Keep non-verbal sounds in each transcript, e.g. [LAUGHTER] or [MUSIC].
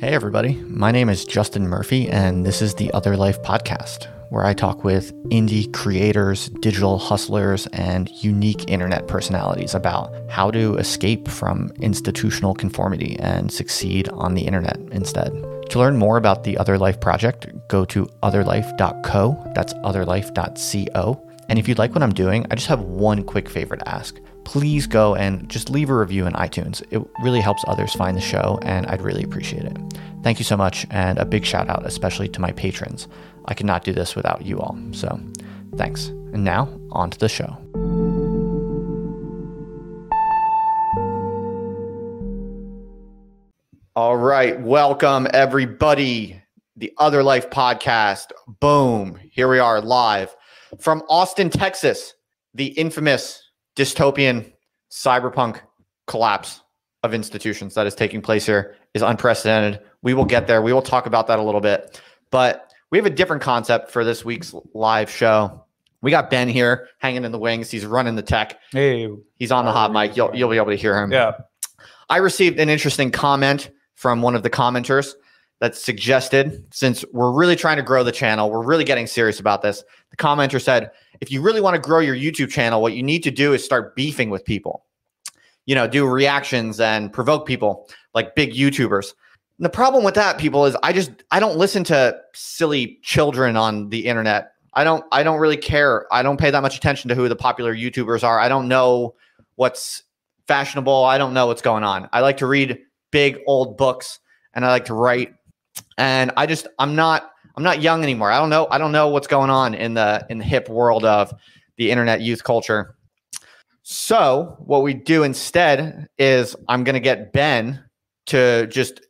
Hey, everybody. My name is Justin Murphy, and this is the Other Life podcast, where I talk with indie creators, digital hustlers, and unique internet personalities about how to escape from institutional conformity and succeed on the internet instead. To learn more about the Other Life project, go to otherlife.co. That's otherlife.co. And if you like what I'm doing, I just have one quick favor to ask. Please go and just leave a review in iTunes. It really helps others find the show, and I'd really appreciate it. Thank you so much, and a big shout out, especially to my patrons. I could not do this without you all. So thanks. And now, on to the show. All right. Welcome, everybody. The Other Life podcast. Boom. Here we are live from Austin, Texas, the infamous dystopian cyberpunk collapse of institutions that is taking place here is unprecedented. We will get there. We will talk about that a little bit. But we have a different concept for this week's live show. We got Ben here hanging in the wings. He's running the tech. Hey, He's on the hot mic. You'll, you'll be able to hear him. yeah, I received an interesting comment from one of the commenters that suggested since we're really trying to grow the channel, we're really getting serious about this. The commenter said, if you really want to grow your YouTube channel, what you need to do is start beefing with people. You know, do reactions and provoke people like big YouTubers. And the problem with that, people, is I just I don't listen to silly children on the internet. I don't I don't really care. I don't pay that much attention to who the popular YouTubers are. I don't know what's fashionable. I don't know what's going on. I like to read big old books and I like to write. And I just I'm not I'm not young anymore. I don't know I don't know what's going on in the in the hip world of the internet youth culture. So, what we do instead is I'm going to get Ben to just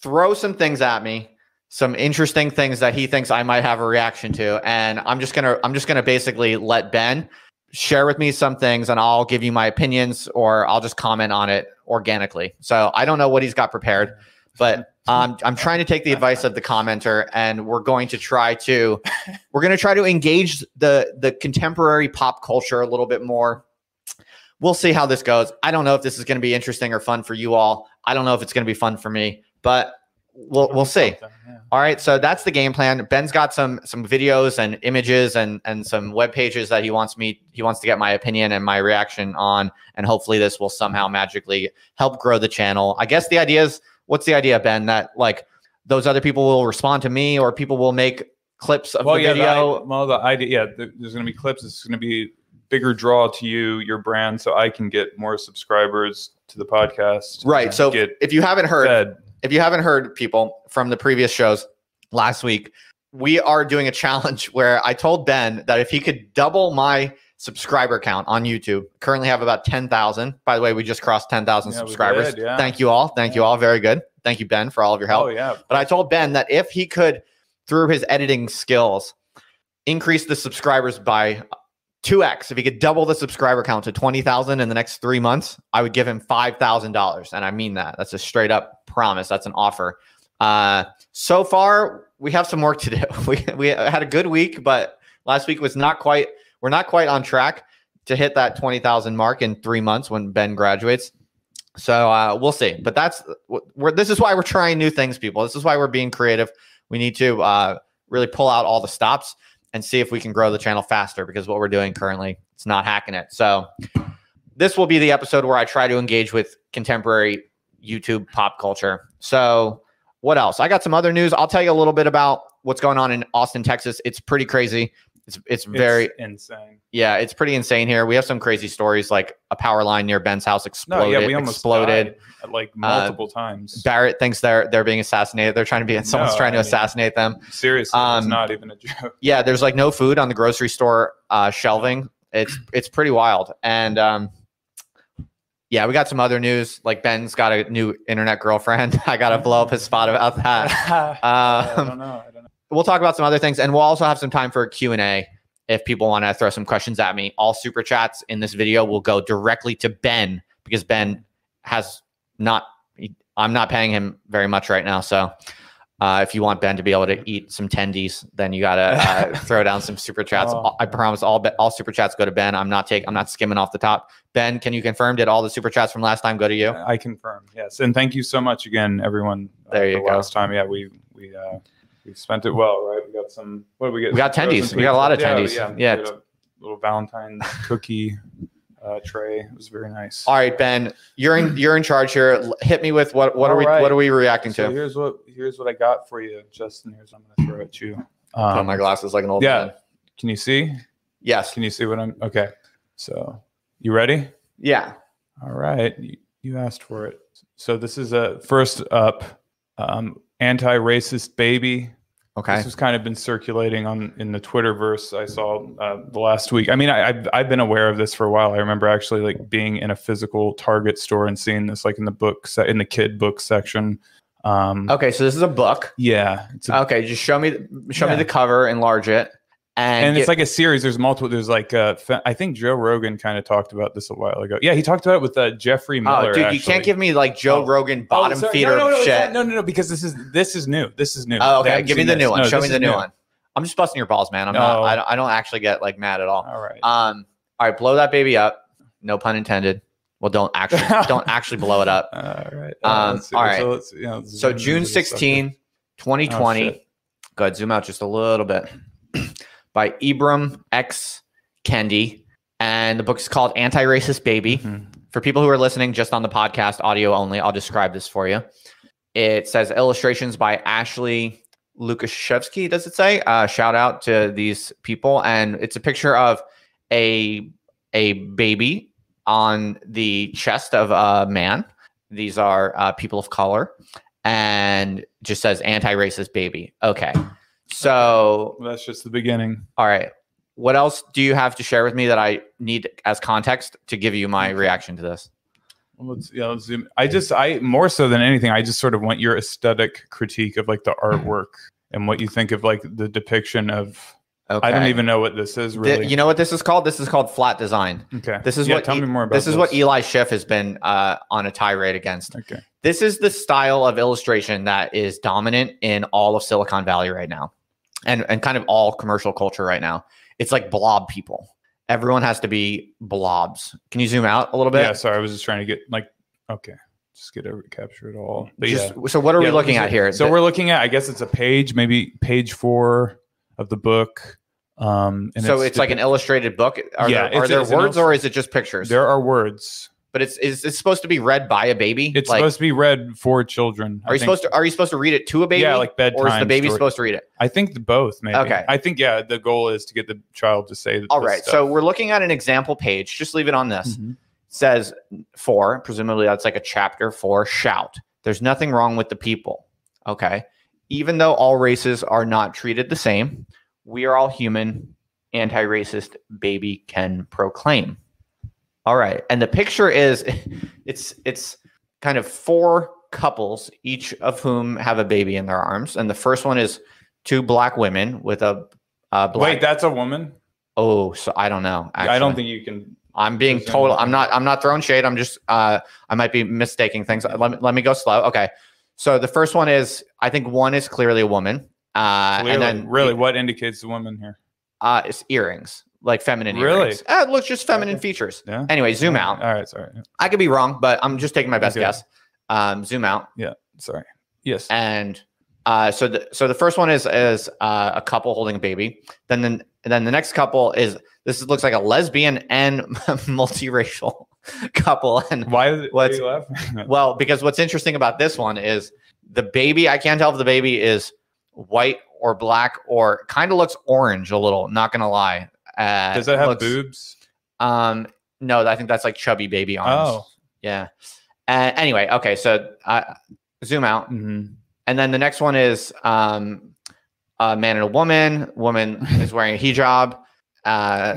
throw some things at me, some interesting things that he thinks I might have a reaction to, and I'm just to I'm just to basically let Ben share with me some things and I'll give you my opinions or I'll just comment on it organically. So, I don't know what he's got prepared, but [LAUGHS] um, I'm trying to take the advice of the commenter and we're going to try to [LAUGHS] we're going to try to engage the the contemporary pop culture a little bit more. We'll see how this goes. I don't know if this is going to be interesting or fun for you all. I don't know if it's going to be fun for me, but we'll we'll see. All right, so that's the game plan. Ben's got some some videos and images and and some web pages that he wants me he wants to get my opinion and my reaction on, and hopefully this will somehow magically help grow the channel. I guess the idea is what's the idea, Ben? That like those other people will respond to me or people will make clips of Well, the yeah, video. The, well, the idea, yeah, there- there's going to be clips. It's going to be bigger draw to you, your brand, so I can get more subscribers to the podcast. right. So if you haven't heard, fed. if you haven't heard people from the previous shows last week, we are doing a challenge [LAUGHS] where I told Ben that if he could double my subscriber count on YouTube, currently have about 10,000. By the way, we just crossed 10,000 Yeah, subscribers. did, yeah. Thank you all. Thank you all. Very good. Thank you, Ben, for all of your help. Oh yeah, But I told Ben that if he could, through his editing skills, increase the subscribers by 2x, if he could double the subscriber count to 20,000 in the next three months, I would give him $5,000. And I mean that. That's a straight up promise. That's an offer. Uh, so far, we have some work to do. [LAUGHS] We, we had a good week, but last week was not quite, we're not quite on track to hit that 20,000 mark in three months when Ben graduates. So uh, we'll see. But that's we're, this is why we're trying new things, people. This is why we're being creative. We need to uh, really pull out all the stops and see if we can grow the channel faster because what we're doing currently, it's not hacking it. So this will be the episode where I try to engage with contemporary YouTube pop culture. So what else? I got some other news. I'll tell you a little bit about what's going on in Austin, Texas. It's pretty crazy. It's it's very It's insane. yeah, it's pretty insane here. We have some crazy stories like a power line near Ben's house No, exploded. yeah, we almost exploded. died, uh, like multiple times. Barrett thinks they're they're being assassinated. They're trying to be someone's No, trying to mean- assassinate them. Seriously, um, it's not even a joke. Yeah, there's like no food on the grocery store uh, shelving. It's [CLEARS THROAT] it's pretty wild. And um, yeah, we got some other news. Like Ben's got a new internet girlfriend. [LAUGHS] I gotta blow up his spot about that. [LAUGHS] I Um. I don't know. We'll talk about some other things, and we'll also have some time for A if people want to throw some questions at me. All super chats in this video will go directly to Ben because Ben has not. I'm not paying him very much right now, so Uh, if you want Ben to be able to eat some tendies, then you gotta uh, [LAUGHS] throw down some super chats. Oh. I promise all all super chats go to Ben. I'm not taking I'm not skimming off the top. Ben, can you confirm? Did all the super chats from last time go to you? I confirm. Yes, and thank you so much again, everyone. uh, There you for go. Last time, yeah, we we uh, we spent it well, right? We got some. What did we get? We got tendies. We got a lot of tendies. Yeah, Yeah. a little Valentine's [LAUGHS] cookie uh, tray. It was very nice. All right, Ben, you're in you're in charge here. Hit me with what what are we All right. what are we reacting So to? here's what here's what I got for you, Justin. Here's what I'm gonna throw at you. Put on Um, my glasses like an old yeah. man. Can you see? Yes. Can you see what I'm? Okay. So you ready? Yeah. All right, you, you asked for it. So this is a first up, um, anti-racist baby. Okay. This has kind of been circulating on in the Twitterverse. I saw uh, the last week. I mean, I, I've I've been aware of this for a while. I remember actually like being in a physical Target store and seeing this like in the book se- in the kid book section. Um, Okay. So this is a book. Yeah, a, Okay. Just show me show me the cover, enlarge it, and, and it's like a series. There's multiple. There's like uh, I think Joe Rogan kind of talked about this a while ago. Yeah, he talked about it with uh, Jeffrey Miller. oh, dude, you actually. can't give me like Joe Oh. Rogan Oh, bottom sorry. feeder no, no, no, shit. No, no, no, because this is this is new. This is new. Oh, okay. Give me the this. new one. No, Show me the is new one. I'm just busting your balls, man. I'm not. I don't, I don't actually get like mad at all. All right. Um. All right. Blow that baby up. No pun intended. Well, don't actually [LAUGHS] don't actually blow it up. all right. Um, let's all right. So, you know, So June 16, 2020. Oh. Go ahead, zoom out just a little bit. [CLEARS THROAT] By Ibram X. Kendi. And the book is called Anti Racist Baby. Mhm. For people who are listening just on the podcast, audio only, I'll describe this for you. It says illustrations by Ashley Lukashevsky, does it say? Uh, shout out to these people. And it's a picture of a, a baby on the chest of a man. These are uh, people of color. And just says anti racist baby. Okay. So, Well, that's just the beginning. all right. What else do you have to share with me that I need as context to give you my reaction to this? Well, let's yeah, let's zoom. I just I more so than anything, I just sort of want your aesthetic critique of like the artwork and what you think of like the depiction of. Okay. I don't even know what this is really. you know what this is called? This is called flat design. okay. This is yeah, what Tell E- me more about This is what Eli Schiff has been uh, on a tirade against. Okay. This is the style of illustration that is dominant in all of Silicon Valley right now, and and kind of all commercial culture right now. It's like blob people. Everyone has to be blobs. Can you zoom out a little bit? Yeah. Sorry, I was just trying to get like okay, just get over capture it all. But Just- yeah. So what are Yeah, we looking at here? So we're looking at, I guess it's a page, maybe page four of the book. Um, and so it's, like an illustrated book. Are Yeah, there, are there words or is it just pictures? There are words. But it's is it's supposed to be read by a baby. It's like, supposed to be read for children. are you supposed to are you supposed to read it to a baby? Yeah, like bedtime. or is the baby story. supposed to read it? I think the both. Maybe. Okay. I think yeah. The goal is to get the child to say. All right. stuff. So we're looking at an example page. Just leave it on this. Mhm. says four, presumably that's like a chapter four shout. There's nothing wrong with the people. Okay. Even though all races are not treated the same, we are all human, anti racist baby can proclaim. All right. And the picture is [LAUGHS] it's it's kind of four couples, each of whom have a baby in their arms. And the first one is two black women with a uh, black. Wait, that's a woman. oh, so I don't know. I don't think you can. I'm being total. I'm not. I'm not throwing shade. I'm just. Uh, I might be mistaking things. Let me, let me go slow. Okay. So the first one is. I think one is clearly a woman. Uh, Clearly, and then really, what indicates the woman here? uh, it's earrings, like feminine Really? Uh, it looks just feminine Okay. features. Yeah. Anyway, zoom out. All right. Sorry. I could be wrong, but I'm just taking my best Okay. guess. Um, zoom out, Yeah. Sorry. Yes. and uh, so the so the first one is is uh, a couple holding a baby. Then then then the next couple is this looks like a lesbian and [LAUGHS] multiracial [LAUGHS] couple, and Why? Is it, What's- why are you laughing? Well, because what's interesting about this one is the baby. I can't tell if the baby is white or black or kind of looks orange a little. Not gonna lie. Uh, Does that have looks- boobs? Um, no, I think that's like chubby baby arms. Oh. yeah. Uh, anyway, okay, so uh, zoom out, hmm and then the next one is um, a man and a woman. Woman [LAUGHS] is wearing a hijab, uh,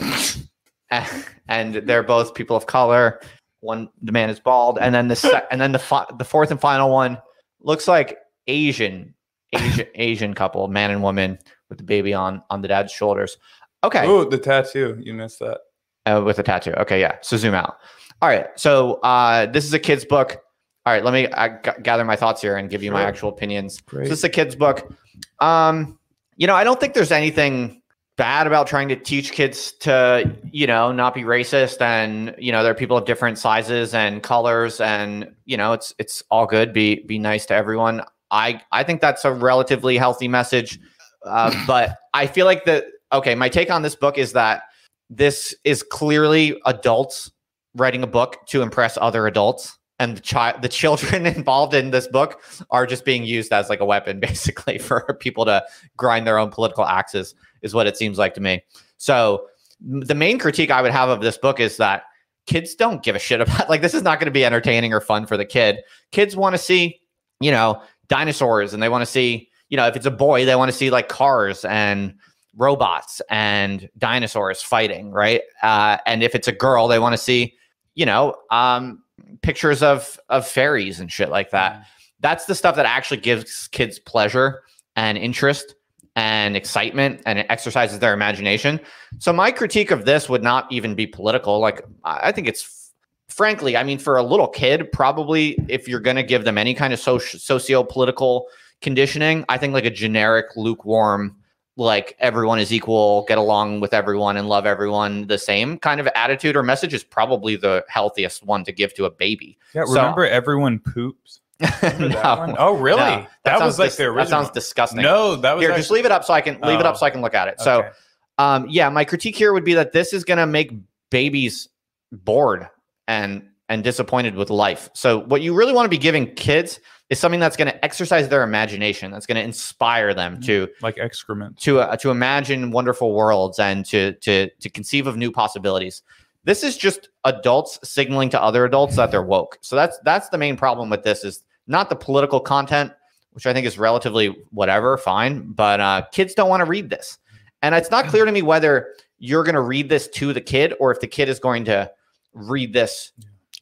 [LAUGHS] and they're both people of color. One, the man is bald, and then the sec- and then the fi- the fourth and final one looks like Asian, Asian, Asian couple, man and woman with the baby on on the dad's shoulders. Okay, Oh, the tattoo. You missed that. uh, with a tattoo. Okay, yeah. So zoom out. All right. So uh, this is a kid's book. All right, let me g- gather my thoughts here and give you my actual opinions. Great. So this is a kid's book. Um, you know, I don't think there's anything bad about trying to teach kids to, you know, not be racist and, you know, there are people of different sizes and colors and, you know, it's it's all good. Be be nice to everyone. I I think that's a relatively healthy message. Uh, but I feel like that okay, my take on this book is that this is clearly adults writing a book to impress other adults and the child the children [LAUGHS] involved in this book are just being used as like a weapon [LAUGHS] basically for people to grind their own political axes is what it seems like to me. So the main critique i would have of this book is that kids don't give a shit [LAUGHS] about like this is not going to be entertaining or fun for the kid. Kids want to see you know dinosaurs and they want to see you know if it's a boy they want to see like cars and robots and dinosaurs fighting right? Uh, and if it's a girl they want to see you know um, pictures of of fairies and shit like that. That's the stuff that actually gives kids pleasure and interest and excitement and it exercises their imagination. So my critique of this would not even be political. Like i think it's frankly i mean for a little kid probably if you're going to give them any kind of soci- socio-political conditioning i think like a generic lukewarm like everyone is equal get along with everyone and love everyone the same kind of attitude or message is probably the healthiest one to give to a baby Yeah, So- remember everyone poops. [LAUGHS] Remember that? Oh, really? No, that sounds was like dis- the original. That sounds disgusting. No, that was Here, actually, just leave it up so I can leave it up Oh. so I can look at it. So, um, yeah, my critique here would be that this is going to make babies bored and and disappointed with life. So, what you really want to be giving kids is something that's going to exercise their imagination, that's going to inspire them to like excrement. to uh, to imagine wonderful worlds and to to to conceive of new possibilities. This is just adults signaling to other adults that they're woke. So that's that's the main problem with this is not the political content, which I think is relatively whatever, fine, but uh, kids don't want to read this, and it's not clear to me whether you're going to read this to the kid or if the kid is going to read this.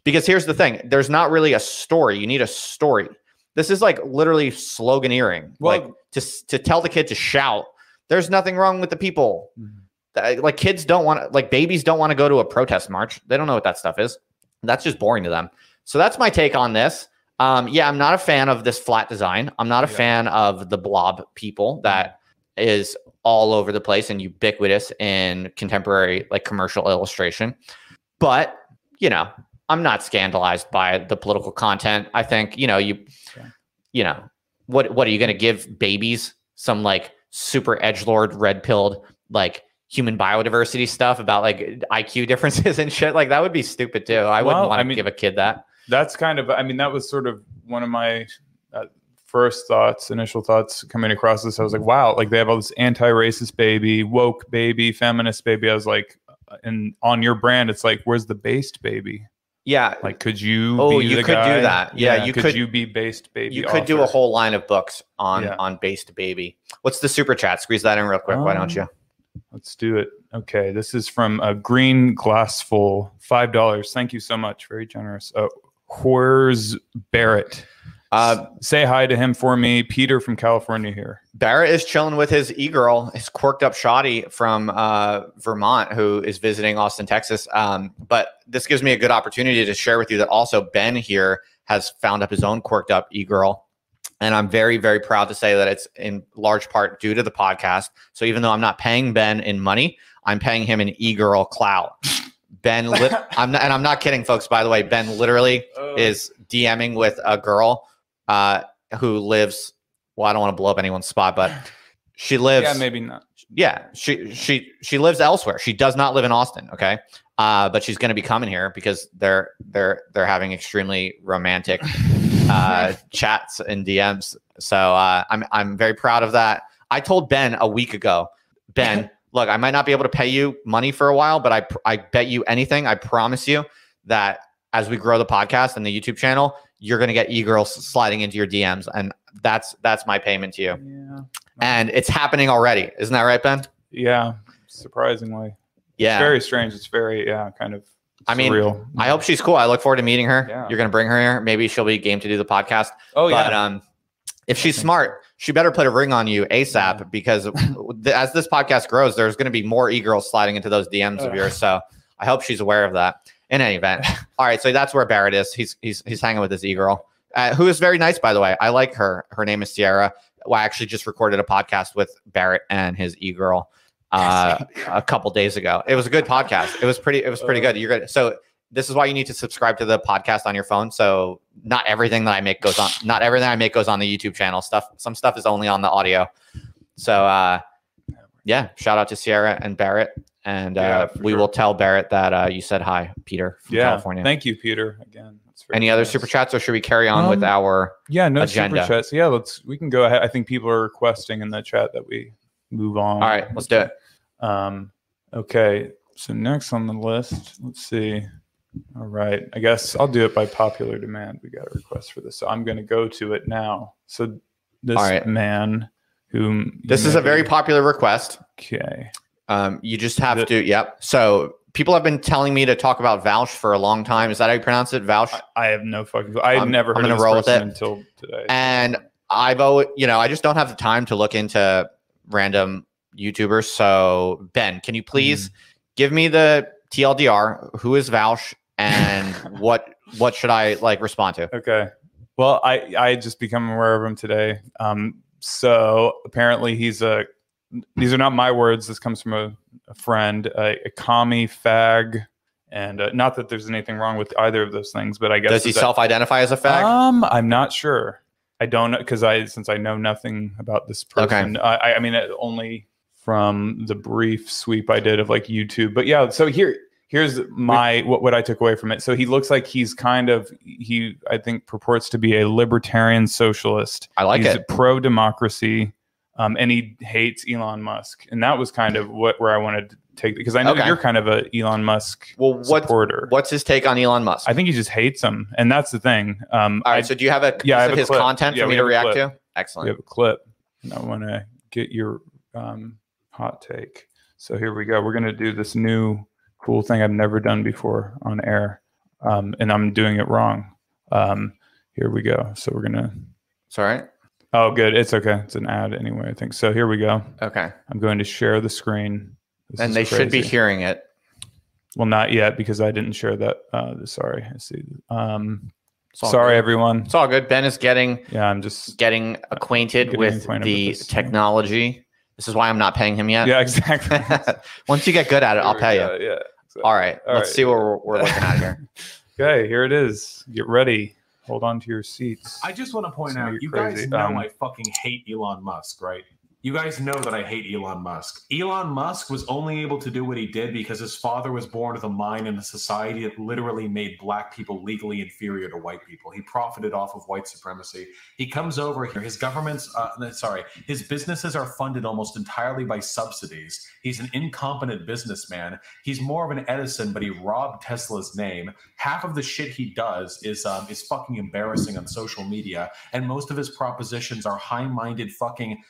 Because here's the thing: there's not really a story. You need a story. This is like literally sloganeering. Well- like to to tell the kid to shout. There's nothing wrong with the people. Mhm. Uh, Like kids don't want to, like babies don't want to go to a protest march. They don't know what that stuff is. That's just boring to them. So that's my take on this. Um, yeah, I'm not a fan of this flat design. I'm not a Yeah. fan of the blob people that is all over the place and ubiquitous in contemporary like commercial illustration. But you know, I'm not scandalized by the political content. I think you know you, Yeah. you know, what what are you going to give babies some like super edge lord red pilled like human biodiversity stuff about like IQ [LAUGHS] differences and shit? Like that would be stupid too. I wouldn't Well, want I to mean- give a kid that. That's kind of. I mean, that was sort of one of my uh, first thoughts, initial thoughts coming across this. I was like, wow, like they have all this anti-racist baby, woke baby, feminist baby. I was like, uh, and on your brand, it's like, where's the based baby? Yeah, Like, could you? Oh, you could do that. Yeah, you could, could- you be based baby? you could do a whole line of books on Yeah. on based baby. What's the super chat? Squeeze that in real quick. Why don't Um, you? Let's do it. Okay, this is from a green glass full, five dollars. Thank you so much, very generous. Uh, where's Barrett? Uh, Say hi to him for me, Peter from California here. Barrett is chilling with his e-girl, his quirked up shoddy from uh, Vermont, who is visiting Austin, Texas. Um, but this gives me a good opportunity to share with you that also Ben here has found up his own quirked up e-girl. And I'm very, very proud to say that it's in large part due to the podcast. So even though I'm not paying Ben in money, I'm paying him an e-girl clout. Ben, lit- [LAUGHS] I'm not, and I'm not kidding, folks. By the way, Ben literally is DMing with a girl uh, who lives. Well, I don't want to blow up anyone's spot, but [LAUGHS] she lives. yeah, maybe not. yeah, she she she lives elsewhere. She does not live in Austin. Okay, uh, but she's going to be coming here because they're they're they're having extremely romantic uh, [LAUGHS] chats and DMs. So uh, I'm I'm very proud of that. I told Ben a week ago, Ben, [LAUGHS] look, I might not be able to pay you money for a while, but I I bet you anything, I promise you that as we grow the podcast and the YouTube channel, you're going to get e-girls sliding into your DMs, and that's that's my payment to you. Yeah, And it's happening already, isn't that right, Ben? yeah. Surprisingly, Yeah. it's very strange. It's very yeah, kind of. I mean, surreal. I hope she's cool. I look forward to meeting her. Yeah. You're going to bring her here. Maybe she'll be game to do the podcast. Oh yeah. But um, if she's smart, she better put a ring on you ASAP because [LAUGHS] as this podcast grows, there's going to be more e-girls sliding into those DMs of yours. So I hope she's aware of that. In any event, all right. So that's where Barrett is. He's he's he's hanging with his e-girl. uh, who is very nice, by the way. I like her. Her name is Sierra. Well, I actually just recorded a podcast with Barrett and his e girl [LAUGHS] uh, a couple days ago. It was a good podcast. It was pretty. It was pretty good. You're good. So this is why you need to subscribe to the podcast on your phone. So not everything that I make goes on. Not everything I make goes on the YouTube channel. Stuff. Some stuff is only on the audio. So uh, yeah, shout out to Sierra and Barrett. And uh, Yeah, for we sure. will tell Barrett that uh, you said hi, Peter from Yeah. California. Thank you, Peter. Again. That's very Any other super chats, or should we carry on with Um, our? Yeah, no agenda? super chats. Yeah, let's we can go ahead. I think people are requesting in the chat that we move on. All right, let's do it. Um, okay. So next on the list, let's see. All right. I guess I'll do it by popular demand. We got a request for this. So I'm going to go to it now. So this All right. man whom This is a very popular request. okay. Um, you just have The- to. Yep. So people have been telling me to talk about Vouch for a long time. Is that how you pronounce it? Vouch. I, I have no fucking. clue. I've I'm- never I'm heard gonna of this roll with it. until today. and I've always, you know, I just don't have the time to look into random YouTubers. So Ben, can you please Mm-hmm. give me the TLDR? Who is Vouch, and [LAUGHS] what what should I like respond to? Okay. Well, I I just become aware of him today. Um, so apparently he's a. These are not my words. This comes from a, a friend, a, a commie fag, and uh, not that there's anything wrong with either of those things, but I guess Does he self-identify as a fag? Um, I'm not sure. I don't know because I since I know nothing about this person. I I, I mean only from the brief sweep I did of like YouTube. But yeah, so here here's my what, what I took away from it. So he looks like he's kind of he I think purports to be a libertarian socialist. I like he's it. pro democracy. Um, and he hates Elon Musk, and that was kind of what where I wanted to take because I know Okay. you're kind of a Elon Musk Well, what supporter. what's his take on Elon Musk? I think he just hates him, and that's the thing. Um, All I so do you have a Yeah, I piece have of a his clip. content Yeah, for me to react to? Excellent. we have a clip and i want to get your um, hot take so here we go we're going to do this new cool thing i've never done before on air um, and i'm doing it wrong um, here we go so we're going to It's all right. Oh good it's okay it's an ad anyway i think so here we go Okay. i'm going to share the screen This and they should be hearing it. well not yet because i didn't share that uh, sorry i see um, sorry good. everyone It's all good. Ben is getting yeah i'm just getting acquainted Getting with acquainted the with technology. This is why I'm not paying him yet. yeah exactly [LAUGHS] Once you get good at it, I'll Here pay go, you. yeah So- All right. All let's right. see what we're, we're looking at here. [LAUGHS] Okay, here it is. Get ready. Hold on to your seats. I just want to point out, you you guys know Um, I fucking hate Elon Musk, right? You guys know that I hate Elon Musk. Elon Musk was only able to do what he did because his father was born with a mind in a society that literally made black people legally inferior to white people. He profited off of white supremacy. He comes over here. His government's, uh, sorry, his businesses are funded almost entirely by subsidies. He's an incompetent businessman. He's more of an Edison, but he robbed Tesla's name. Half of the shit he does is um, is fucking embarrassing on social media, and most of his propositions are high-minded, fucking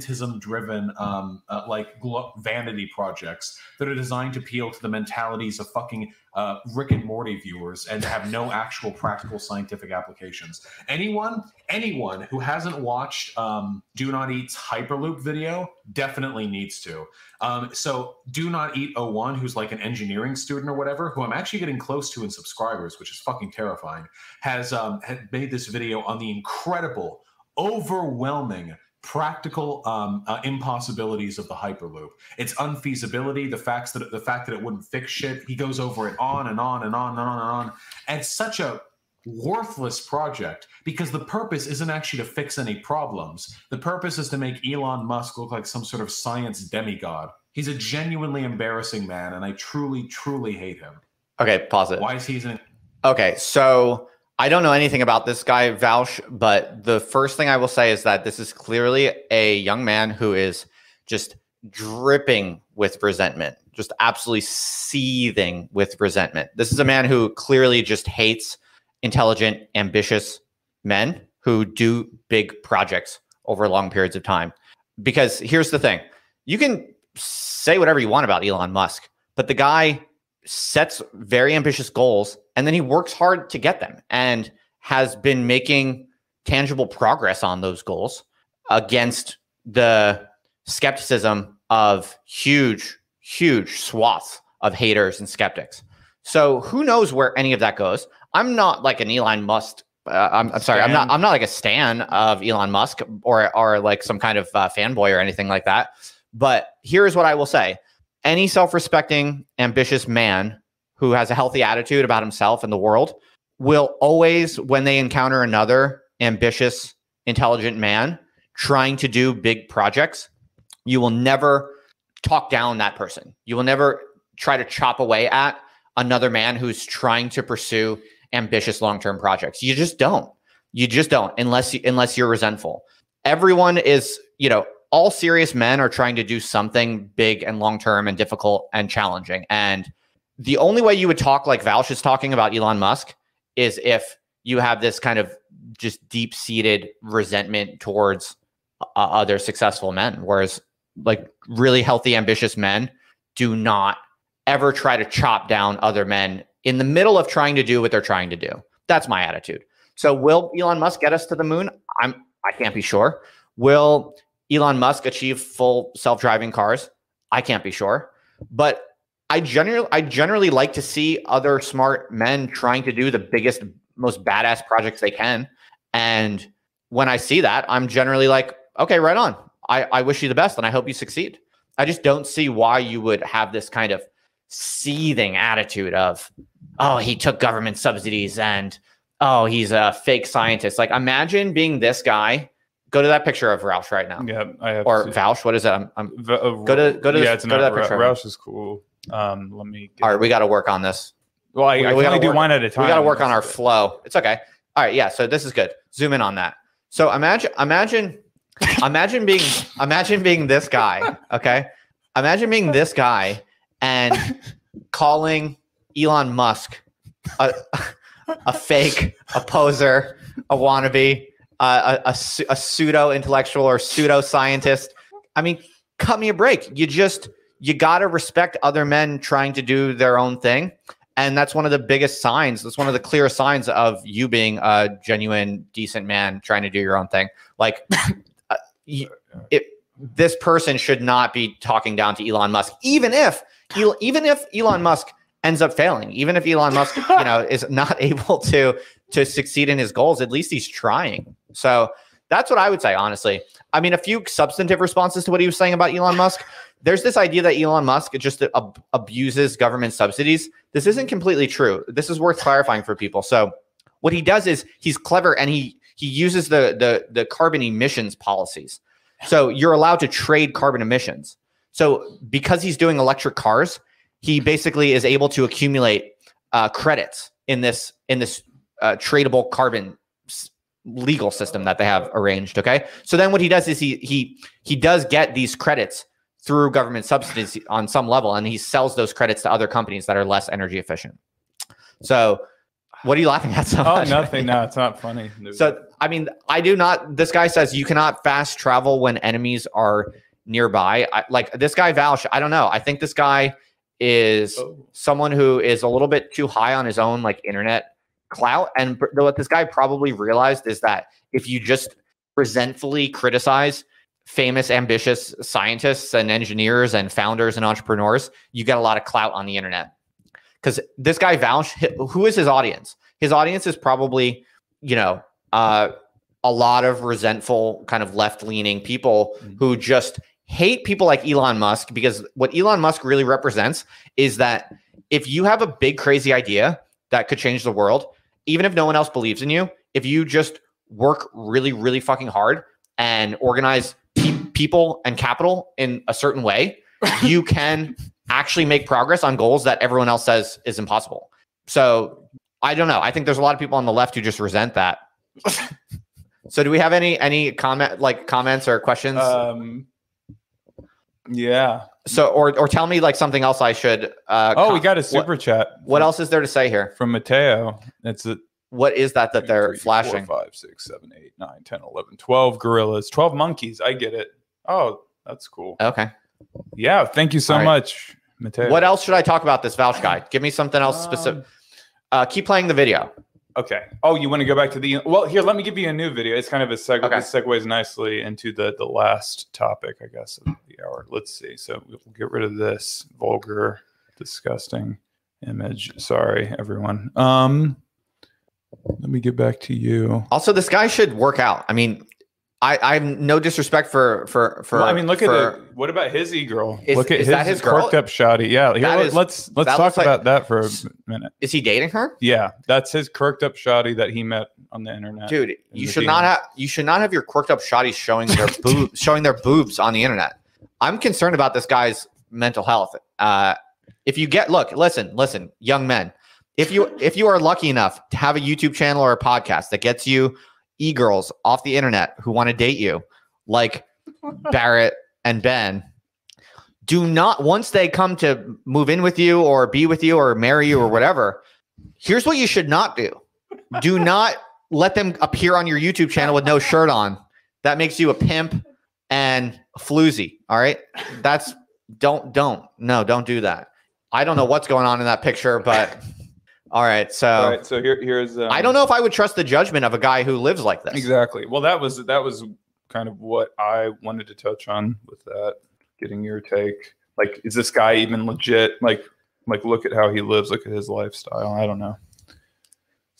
scientism-driven, um, uh, like glo- vanity projects that are designed to appeal to the mentalities of fucking uh, Rick and Morty viewers and have no actual practical scientific applications. Anyone, anyone who hasn't watched um, Do Not Eat's Hyperloop video definitely needs to. Um, so Do Not Eat 01, who's like an engineering student or whatever, who I'm actually getting close to in subscribers, which is fucking terrifying, has um, made this video on the incredible, overwhelming practical um, uh, impossibilities of the hyperloop. Its unfeasibility the facts that the fact that it wouldn't fix shit. He goes over it on and on and on and on and on. And it's such a worthless project because the purpose isn't actually to fix any problems. The purpose is to make elon musk look like some sort of science demigod. He's a genuinely embarrassing man and i truly truly hate him. Okay, pause it. why is he an Okay, so I don't know anything about this guy, Vouch, but the first thing I will say is that this is clearly a young man who is just dripping with resentment, just absolutely seething with resentment. This is a man who clearly just hates intelligent, ambitious men who do big projects over long periods of time. Because here's the thing you can say whatever you want about Elon Musk, but the guy sets very ambitious goals and then he works hard to get them and has been making tangible progress on those goals against the skepticism of huge huge swaths of haters and skeptics so who knows where any of that goes i'm not like an elon musk Uh, I'm, I'm sorry. I'm not. I'm not like a stan of Elon Musk or or like some kind of uh, fanboy or anything like that. But here's what I will say: any self-respecting, ambitious man who has a healthy attitude about himself and the world will always, when they encounter another ambitious, intelligent man trying to do big projects, you will never talk down that person. You will never try to chop away at another man who's trying to pursue ambitious long-term projects. You just don't. You just don't unless you, unless you're resentful. Everyone is, you know, all serious men are trying to do something big and long-term and difficult and challenging. And the only way you would talk like Vaush is talking about Elon Musk is if you have this kind of just deep-seated resentment towards uh, other successful men whereas like really healthy ambitious men do not ever try to chop down other men in the middle of trying to do what they're trying to do. That's my attitude. So will Elon Musk get us to the moon? I'm I can't be sure. Will Elon Musk achieve full self-driving cars? I can't be sure. But I generally I generally like to see other smart men trying to do the biggest most badass projects they can. And when I see that, I'm generally like, okay, right on. I, I wish you the best and I hope you succeed. I just don't see why you would have this kind of seething attitude of, oh, he took government subsidies and oh, he's a fake scientist. Like imagine being this guy. Go to that picture of Roush right now. Yeah, I have. Or Vouch. What is it? I'm, I'm, V- uh, go to- go to yeah, this- it's go to not that picture. Rou- Roush is cool. Um, let me. Get, all right, we got to work on this. well, I, we- I we can gotta only do work- one at a time. We got to work on our flow. It's okay. All right, yeah. So this is good. Zoom in on that. So imagine, imagine, imagine being, imagine being this guy. Okay, imagine being this guy and calling Elon Musk a, a fake, a poser, a wannabe, uh, a, a, a pseudo intellectual or pseudo scientist. I mean, cut me a break. You just you got to respect other men trying to do their own thing. And that's one of the biggest signs. That's one of the clearest signs of you being a genuine, decent man trying to do your own thing. Like, [LAUGHS] uh, it, this person should not be talking down to Elon Musk, even if even if Elon Musk ends up failing, even if Elon Musk, [LAUGHS] you know, is not [LAUGHS] able to to succeed in his goals. At least he's trying. So that's what I would say, honestly. I mean, a few substantive responses to what he was saying about Elon Musk. There's this idea that Elon Musk just ab- abuses government subsidies. This isn't completely true. This is worth clarifying for people. So, what he does is he's clever and he he uses the the the carbon emissions policies. So you're allowed to trade carbon emissions. So because he's doing electric cars, he basically is able to accumulate uh, credits in this in this uh, tradable carbon legal system that they have arranged. Okay, so then what he does is he he he does get these credits through government subsidies on some level, and he sells those credits to other companies that are less energy efficient. So, what are you laughing at so Oh, much? nothing. No, [LAUGHS] it's not funny. So, I mean, I do not. This guy says you cannot fast travel when enemies are nearby. I, like this guy Vaush. I don't know. I think this guy is Oh. someone who is a little bit too high on his own like internet clout. And what this guy probably realized is that if you just resentfully criticize famous, ambitious scientists and engineers and founders and entrepreneurs, you get a lot of clout on the internet. Because this guy Vaush, who is his audience? His audience is probably, you know, uh, a lot of resentful, kind of left leaning people Mhm. who just hate people like Elon Musk because what Elon Musk really represents is that if you have a big, crazy idea that could change the world, even if no one else believes in you, if you just work really, really fucking hard and organize pe- people and capital in a certain way, [LAUGHS] you can actually make progress on goals that everyone else says is impossible. So I don't know. I think there's a lot of people on the left who just resent that. [LAUGHS] so do we have any any comment like comments or questions? Um, yeah. So or or tell me like something else I should uh Oh, com- we got a what- super chat. What else is there to say here? from Mateo? It's a What is that that they're three, flashing? Four, five, six, seven, eight, nine, 10, 11, 12 gorillas, 12 monkeys. I get it. Oh, that's cool. Okay. Yeah. Thank you so right. much, Mateo. What else should I talk about this vouch guy? Give me something else specific. Um, Uh, keep playing the video. Okay. Oh, you want to go back to the well? Here, let me give you a new video. It's kind of a segue. Okay. This segues nicely into the the last topic, I guess, of the hour. Let's see. So we'll get rid of this vulgar, disgusting image. Sorry, everyone. Um, let me get back to you. Also, this guy should work out. I mean, I I have no disrespect for for for. Well, I mean, look for, at it. What about his e girl? Look at is his, that his girl? up shoddy. Yeah, here, That let- is- let's let's talk looks like- about that for a minute. Is he dating her? Yeah, that's his corked up shoddy that he met on the internet. Dude, you the should not have you should not have your quirked up shotties showing their [LAUGHS] boobs showing their boobs on the internet. I'm concerned about this guy's mental health. Uh, if you get look, listen, listen, young men, if you if you are lucky enough to have a YouTube channel or a podcast that gets you e girls off the internet who want to date you, like [LAUGHS] Barrett and Ben, do not once they come to move in with you or be with you or marry you or whatever. Here's what you should not do do [LAUGHS] not let them appear on your YouTube channel with no shirt on. That makes you a pimp and floozy. All right. That's don't, don't, no, don't do that. I don't know what's going on in that picture, but [LAUGHS] all right. So All right, so here here's. Um, I don't know if I would trust the judgment of a guy who lives like this. exactly. Well, that was that was kind of what I wanted to touch on with that. Getting your take. Like, is this guy even legit? Like, like look at how he lives. Look at his lifestyle. I don't know.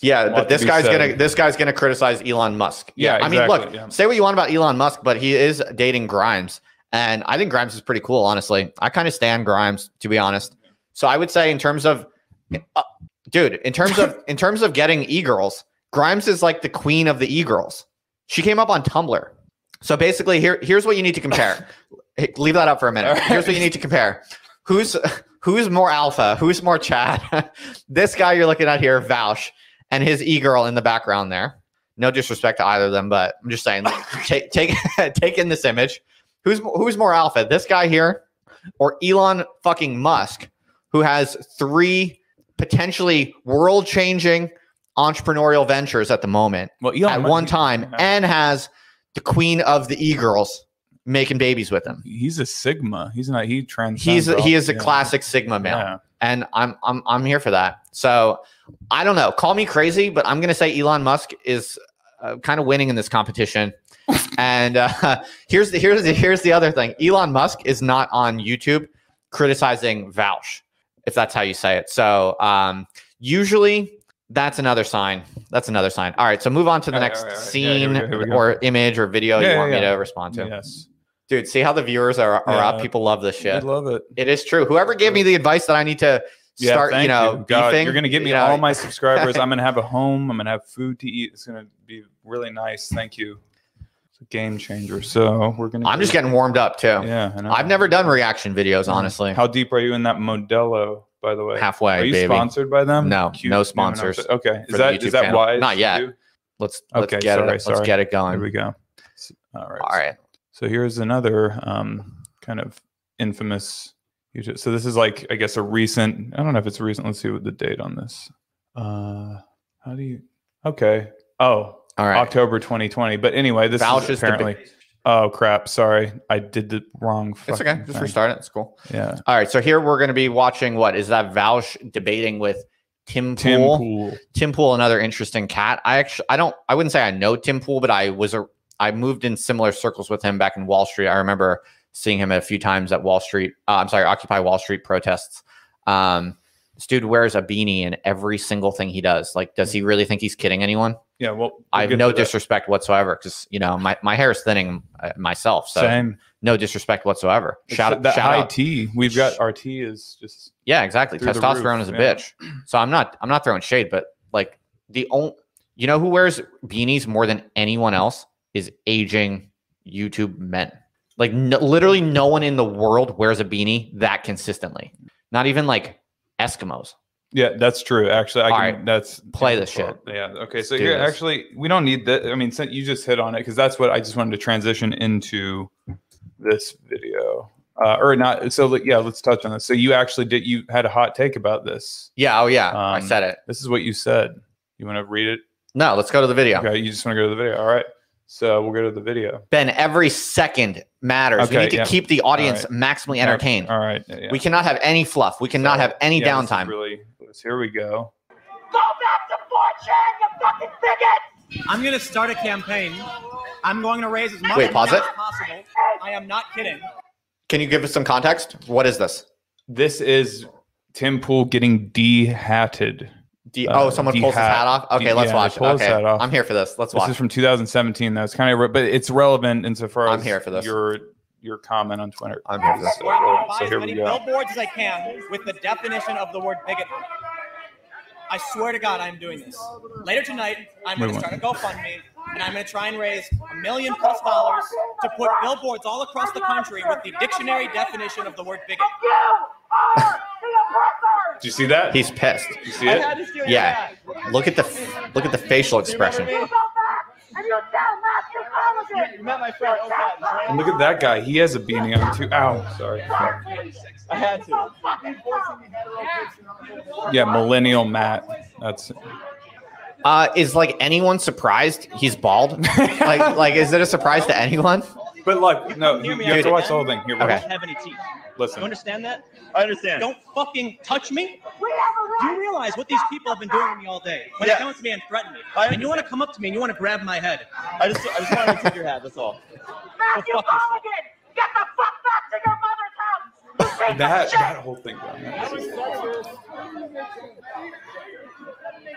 Yeah, but this guy's said. gonna this guy's gonna criticize Elon Musk. Yeah, I mean, look, yeah. say what you want about Elon Musk, but he is dating Grimes, and I think Grimes is pretty cool. Honestly, I kind of stand Grimes to be honest. So I would say in terms of, uh, dude, in terms of [LAUGHS] in terms of getting e girls, Grimes is like the queen of the e girls. She came up on Tumblr. So basically, here here's what you need to compare. [LAUGHS] Hey, Leave that up for a minute. Right. Here's what you need to compare. Who's who's more alpha? Who's more Chad? [LAUGHS] this guy you're looking at here, Vouch, and his e girl in the background there. No disrespect to either of them, but I'm just saying, like, take take take in this image. Who's who's more alpha? This guy here, or Elon fucking Musk, who has three potentially world changing entrepreneurial ventures at the moment Well, Elon at Musk- one time, and has the queen of the e girls making babies with him. he's a sigma. He's not. He transcends. He's all- he is a yeah. classic Sigma male Yeah. and I'm I'm I'm here for that. So I don't know. Call me crazy, but I'm gonna say Elon Musk is uh, kind of winning in this competition. [LAUGHS] and uh, here's the here's the here's the other thing. Elon Musk is not on YouTube criticizing Vouch, if that's how you say it. So um, usually that's another sign. That's another sign. All right, so move on to the All next right, right. Yeah, scene we go, here we go. or image or video Yeah, you yeah, want me yeah. to respond to. Yes. Dude, see how the viewers are, are up. People love this shit. I love it. It is true. Whoever gave me the advice that I need to Yeah, start, you know, God, beefing, you're gonna give me you know, all my subscribers. [LAUGHS] I'm gonna have a home. I'm gonna have food to eat. It's gonna be really nice. Thank you. It's a game changer. So we're gonna. I'm just getting warmed up too. Yeah, I. I've never done reaction videos, honestly. How deep are you in that Modelo? By the way, Halfway, Are you baby. sponsored by them? No, no no, sponsors Okay, is that is that channel. why? Not yet. Let's let's Okay, get sorry, it. Let's sorry. get it going. we go. All right. All right. So here's another um, kind of infamous. YouTube. So this is like I guess a recent. I don't know if it's recent. Let's see what the date on this. Uh, how do you? Okay. Oh, All right. October 2020. But anyway, this is is apparently. Oh crap! Sorry, I did the wrong. It's okay. Just thing. restart it. It's cool. Yeah. All right. So here we're going to be watching what is that Vouch debating with Tim Tim Pool. Pool. Tim Pool, another interesting cat. I actually, I don't, I wouldn't say I know Tim Pool, but I was a, I moved in similar circles with him back in Wall Street. I remember seeing him a few times at Wall Street. Uh, I'm sorry, Occupy Wall Street protests. Um, this dude wears a beanie in every single thing he does. Like, does he really think he's kidding anyone? Yeah. Well, we'll I have no disrespect whatsoever because you know my, my hair is thinning uh, myself, so Same. no disrespect whatsoever. Shout, that shout high out. T. We've got our T is just Yeah, exactly. Testosterone is a yeah. bitch. So I'm not I'm not throwing shade, but like the only you know who wears beanies more than anyone else is aging YouTube men. Like no, literally no one in the world wears a beanie that consistently. Not even like Eskimos. Yeah, that's true. Actually, I All can. right. That's Play this shit. Yeah. Okay. So Let's here, actually, we don't need that. I mean, you just hit on it because that's what I just wanted to transition into this video, uh, or not. So yeah, let's touch on this. So you actually did. You had a hot take about this. Yeah, oh yeah, I Um, said it. This is what you said. You want to read it? No, let's go to the video. Okay. You just want to go to the video. All right. So we'll go to the video. Ben, every second matters. we need to yeah. keep the audience All maximally entertained. All right. yeah, yeah. We cannot have any fluff. We cannot So, have any yeah, this is downtime. Really. Here we go. Go back to 4chan, you fucking bigot! I'm going to start a campaign. I'm going to raise as much Wait, pause money it. as possible. I am not kidding. Can you give us some context? What is this? This is Tim Pool getting de-hatted. D- Uh, oh, someone D pulls his hat. hat off. Okay, D- let's yeah, watch. they Okay, hat off. I'm here for this. Let's watch. This is from 2017. That's kind of, but it's relevant insofar I'm as here for this. your your comment on Twitter. I'm here for this. I'm going to buy as many we go. billboards as I can with the definition of the word bigot. I swear to God, I'm doing this. Later tonight, I'm going to start a GoFundMe, and I'm going to try and raise a million plus dollars to put billboards all across the country with the dictionary definition of the word bigot. You are the oppressor. Did you see that? He's pissed. you see it? Yeah. Look at the look at the facial expression. You and you tell Master College. You met my friend Opat. And look at that guy. He has a beanie on too. Ow, sorry. I had to. Yeah, millennial Matt. That's Uh, is like anyone surprised he's bald? [LAUGHS] like, like is it a surprise to anyone? But look, no, you, Hear me you have to out. watch the whole thing. Here, Okay. watch. have any teeth. You Listen. understand that? I understand. Don't fucking touch me. We have Do you realize what these people have been doing to me all day? When Yeah. they come up to me and threaten me, I and you want to come up to me and you want to grab my head. I just, I just wanted to take your hat. That's all. Matthew Go fuck yourself. Get the fuck back to your mother's house. You That shit. that whole thing.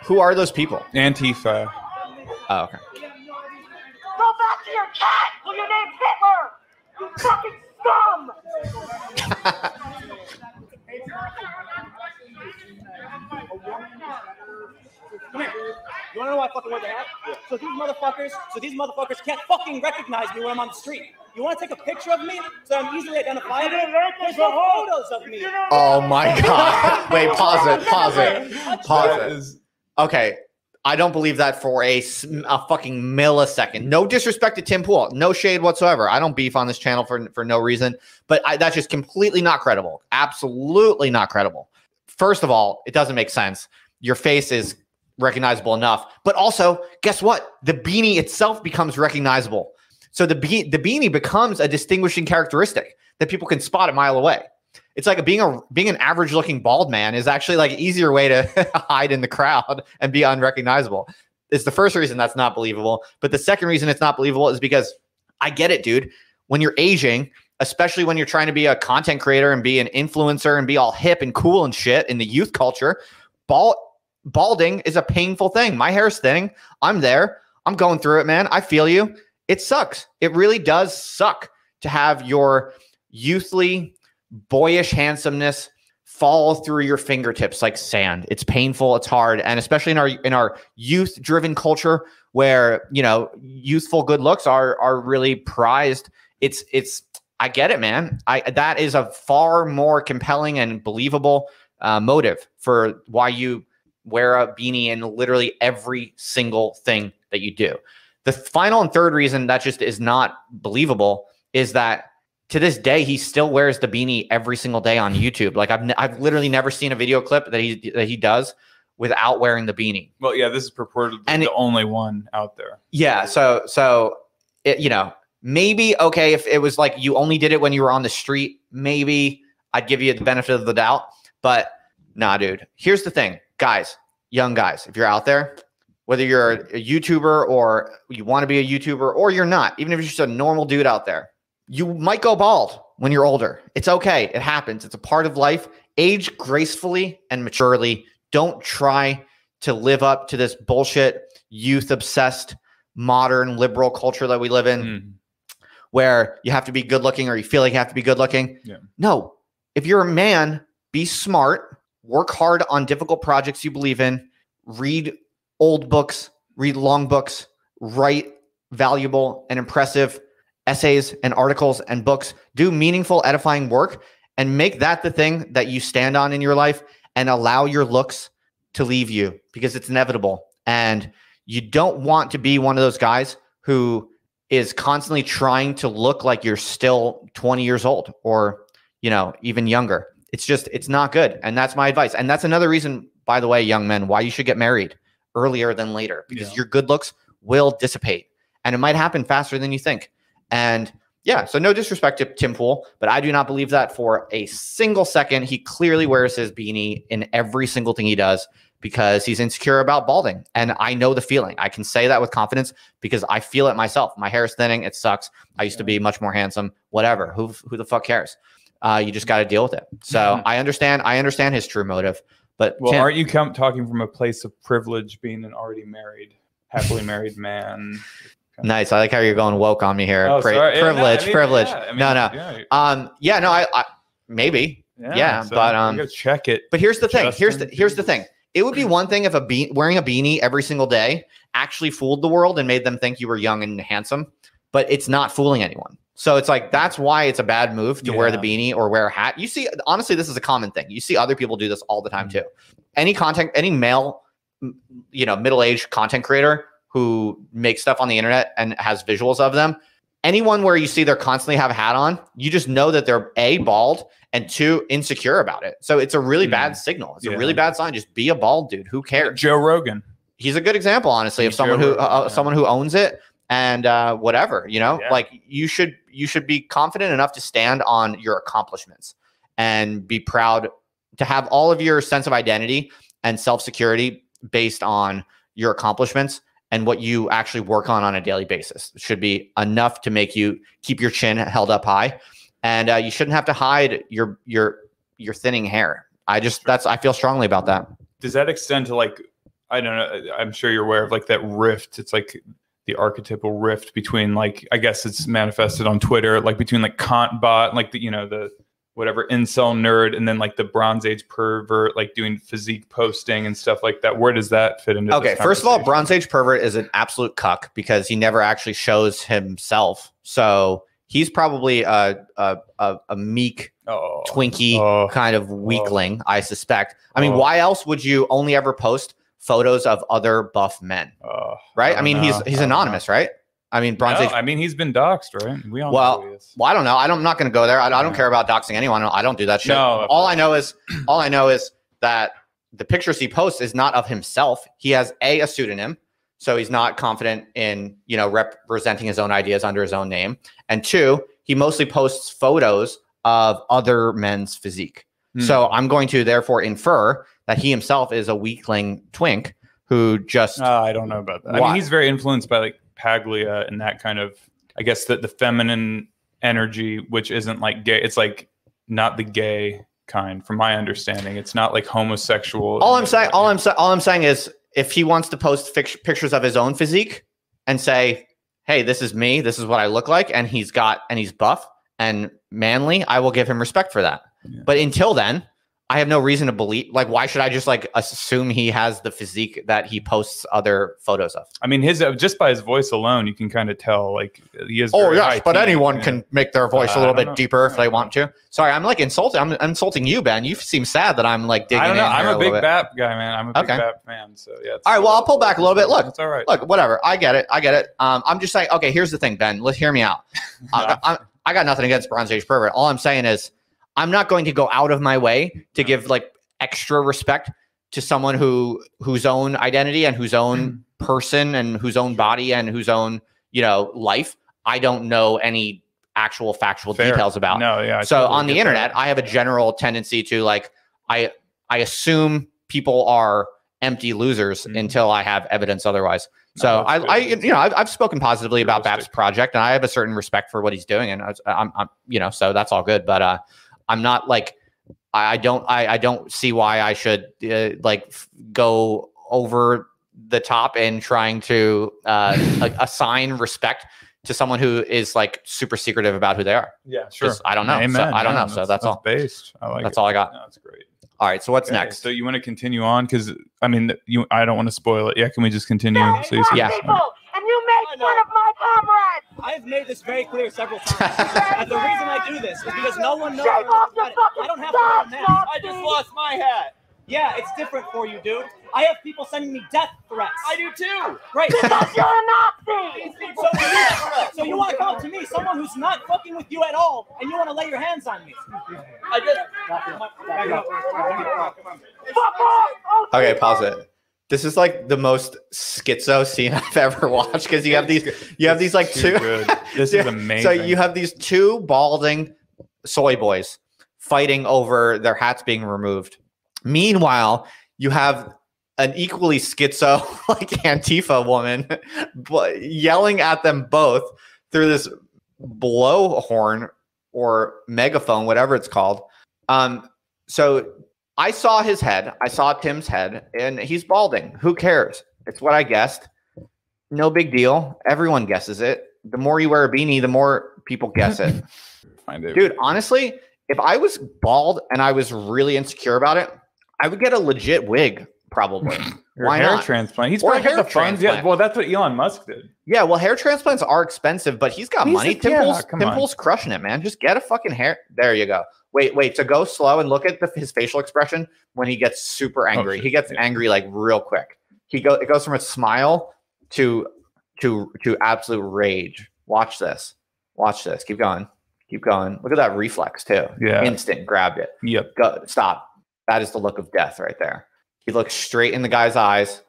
Who are those people? Antifa. Oh, okay. Go back to your cat who you named Hitler. You fucking scum. [LAUGHS] Come here. You want to know why I fucking wear the hat? So these motherfuckers, so these motherfuckers can't fucking recognize me when I'm on the street. You want to take a picture of me so I'm easily identifiable? There's no photos of me. Oh my god. [LAUGHS] Wait, pause it. Pause it. Pause it. [LAUGHS] Okay. I don't believe that for a fucking millisecond. No disrespect to Tim Pool. No shade whatsoever. I don't beef on this channel for, for no reason, but I, that's just completely not credible. Absolutely not credible. First of all, it doesn't make sense. Your face is recognizable enough, but also, guess what? The beanie itself becomes recognizable. So the be- the beanie becomes a distinguishing characteristic that people can spot a mile away. It's like being a being an average looking bald man is actually like easier way to [LAUGHS] hide in the crowd and be unrecognizable. It's the first reason that's not believable, but the second reason it's not believable is because I get it, dude. When you're aging, especially when you're trying to be a content creator and be an influencer and be all hip and cool and shit in the youth culture, bald balding is a painful thing. My hair's thinning. I'm there. I'm going through it, man. I feel you. It sucks. It really does suck to have your youthly, boyish handsomeness fall through your fingertips like sand. It's painful, it's hard, and especially in our in our youth-driven culture where, you know, youthful good looks are are really prized. It's it's I get it, man. I that is a far more compelling and believable uh, motive for why you wear a beanie in literally every single thing that you do. The final and third reason that just is not believable is that to this day he still wears the beanie every single day on YouTube. Like I've n- I've literally never seen a video clip that he that he does without wearing the beanie. well, yeah. This is purportedly And the it- only one out there. Yeah, so so it, you know, maybe okay if it was like you only did it when you were on the street, maybe I'd give you the benefit of the doubt, but nah, dude. Here's the thing, guys, young guys, if you're out there, whether you're a, a YouTuber or you want to be a YouTuber or you're not, even if you're just a normal dude out there, you might go bald when you're older. It's okay. It happens. It's a part of life. Age gracefully and maturely. Don't try to live up to this bullshit youth obsessed modern liberal culture that we live in Mm. where you have to be good looking or you feel like you have to be good looking. Yeah. No. If you're a man, be smart, work hard on difficult projects you believe in, read old books, read long books, write valuable and impressive essays and articles and books, do meaningful, edifying work, and make that the thing that you stand on in your life and allow your looks to leave you because it's inevitable. And you don't want to be one of those guys who is constantly trying to look like you're still 20 years old or, you know, even younger. It's just, it's not good. And that's my advice. And that's another reason, by the way, young men, why you should get married earlier than later because Yeah. your good looks will dissipate and it might happen faster than you think. And yeah, so no disrespect to Tim Pool, but I do not believe that for a single second. He clearly wears his beanie in every single thing he does because he's insecure about balding. And I know the feeling. I can say that with confidence because I feel it myself. My hair is thinning. It sucks. I used to be much more handsome. Whatever. Who who the fuck cares? Uh, you just got to deal with it. So [LAUGHS] I understand. I understand his true motive, But Well, Chan- aren't you come, talking from a place of privilege, being an already married, happily married man? [LAUGHS] nice. I like how you're going woke on me here. Oh, Pri- sorry. Yeah, no, I privilege, mean, privilege. yeah, I mean, no, no. Yeah, Um, yeah, no, I, I maybe. Yeah, so but, um, check it. But here's the thing. Here's the here's the thing. It would be [CLEARS THROAT] one thing if a be- wearing a beanie every single day actually fooled the world and made them think you were young and handsome, but it's not fooling anyone. So it's like that's why it's a bad move to wear the beanie or wear a hat. You see, honestly, this is a common thing. You see other people do this all the time too. Any content, any male, you know, middle-aged content creator who makes stuff on the internet and has visuals of them, anyone where you see they're constantly have a hat on, you just know that they're a bald and two insecure about it. So it's a really Hmm. bad signal. It's Yeah. a really bad sign. Just be a bald dude. Who cares? Joe Rogan. He's a good example, honestly, of Joe someone who uh, yeah. someone who owns it and uh, whatever. You know, Yeah. like you should you should be confident enough to stand on your accomplishments and be proud to have all of your sense of identity and self security based on your accomplishments and what you actually work on on a daily basis It should be enough to make you keep your chin held up high and uh, you shouldn't have to hide your your your thinning hair i just that's i feel strongly about that Does that extend to like I don't know. I'm sure you're aware of like that rift. It's like the archetypal rift between like I guess it's manifested on Twitter, like between like Kant bot, like the you know the whatever incel nerd, and then like the Bronze Age pervert, like doing physique posting and stuff like that. Where does that fit into? Okay, first of all. Bronze Age pervert is an absolute cuck because he never actually shows himself. So he's probably a a, a, a meek oh, Twinkie oh, kind of weakling, oh. I suspect. I mean, Oh. why else would you only ever post photos of other buff men, oh, right? I, don't mean, know. he's he's oh, don't know. anonymous, right? I mean, Bronze No, Age. I mean, he's been doxxed, right? We all Well, know who he. Well, I don't know. I don't, I'm not going to go there. I, I don't care about doxing anyone. I don't do that shit. No, all I know is all I know is that the pictures he posts is not of himself. He has a a pseudonym, so he's not confident in you know representing his own ideas under his own name. And two, he mostly posts photos of other men's physique. Hmm. So I'm going to therefore infer that he himself is a weakling twink who just Uh, I don't know about that. I mean, he's very influenced by like Paglia and that kind of, I guess, the, the feminine energy, which isn't like gay. It's like not the gay kind, from my understanding. It's not like homosexual. all I'm saying, all I'm sa- all I'm saying is, if he wants to post pictures of his own physique and say, "Hey, this is me. This is what I look like," and he's got and he's buff and manly, I will give him respect for that. Yeah. But until then, I have no reason to believe. Like, why should I just like assume he has the physique that he posts other photos of? I mean, his uh, just by his voice alone, you can kind of tell like he is. Oh yes, but anyone can make their voice Uh, a little bit know. deeper if they want to. Sorry, I'm like insulting. I'm insulting you, Ben. You seem sad that I'm like digging I don't know. I'm a big bit. BAP guy, man. I'm a big Okay. BAP fan. So yeah. All right, well, I'll pull back a little bit. Look, it's all right. look, whatever. I get it. I get it. Um, I'm just saying. Okay, here's the thing, Ben. Let's hear me out. [LAUGHS] I, I, I got nothing against Bronze Age pervert. All I'm saying is, I'm not going to go out of my way to give like extra respect to someone who whose own identity and whose own person and whose own body and whose own you know life I don't know any actual factual Fair. details about. No, yeah. I so totally on the get that. internet, I have a general tendency to like I I assume people are empty losers Mhm. until I have evidence otherwise. So that's I, good. I you know I've, I've spoken positively about BAP's project and I have a certain respect for what he's doing and I I'm, I'm you know so that's all good. But uh, I'm not like I, I don't I, I don't see why I should uh, like f- go over the top in trying to uh, [LAUGHS] like, assign respect to someone who is like super secretive about who they are. Yeah, sure. 'Cause I don't know. So I don't Yeah, know. So that's all. Based. I like That's it. all I got. No, that's great. All right. So what's Okay, next? So you want to continue on because I mean you I don't want to spoil it. Yeah, can we just continue? So you Yeah. people, and you of my comrades. I've made this very clear several times. [LAUGHS] and the reason I do this is because no one knows. Shave off your fucking I don't have to wear a socks, mask. Nazi. I just lost my hat. Yeah, it's different for you, dude. I have people sending me death threats. I do too. Great. Because you're a Nazi. So you, so you want to come up to me, someone who's not fucking with you at all, and you want to lay your hands on me? I just Fuck off. Okay, pause it. This is like the most schizo scene [LAUGHS] I've ever watched because you have these you have these like two good. [LAUGHS] This is amazing. So you have these two balding soy boys fighting over their hats being removed. Meanwhile, you have an equally schizo [LAUGHS] like Antifa woman yelling at them both through this blowhorn or megaphone, whatever it's called. Um, so I saw his head. I saw Tim's head, and he's balding. Who cares? It's what I guessed. No big deal. Everyone guesses it. The more you wear a beanie, the more people guess it. [LAUGHS] Find it. Dude, honestly, if I was bald and I was really insecure about it, I would get a legit wig, probably. [LAUGHS] Or Why hair not? transplant. He's Or probably got hair the funds. Yeah, transplant. well, that's what Elon Musk did. Yeah, well, hair transplants are expensive, but he's got He's money. Tim yeah, Pool's, come Tim on. Pool's crushing it, man. Just get a fucking hair. There you go. Wait, wait. To go slow and look at the, his facial expression when he gets super oh, angry. Oh, he gets Yeah. angry like real quick. He go. It goes from a smile to to to absolute rage. Watch this. Watch this. Keep going. Keep going. Look at that reflex too. Yeah. Instant grabbed it. Yep. Go. Stop. That is the look of death right there. He looks straight in the guy's eyes.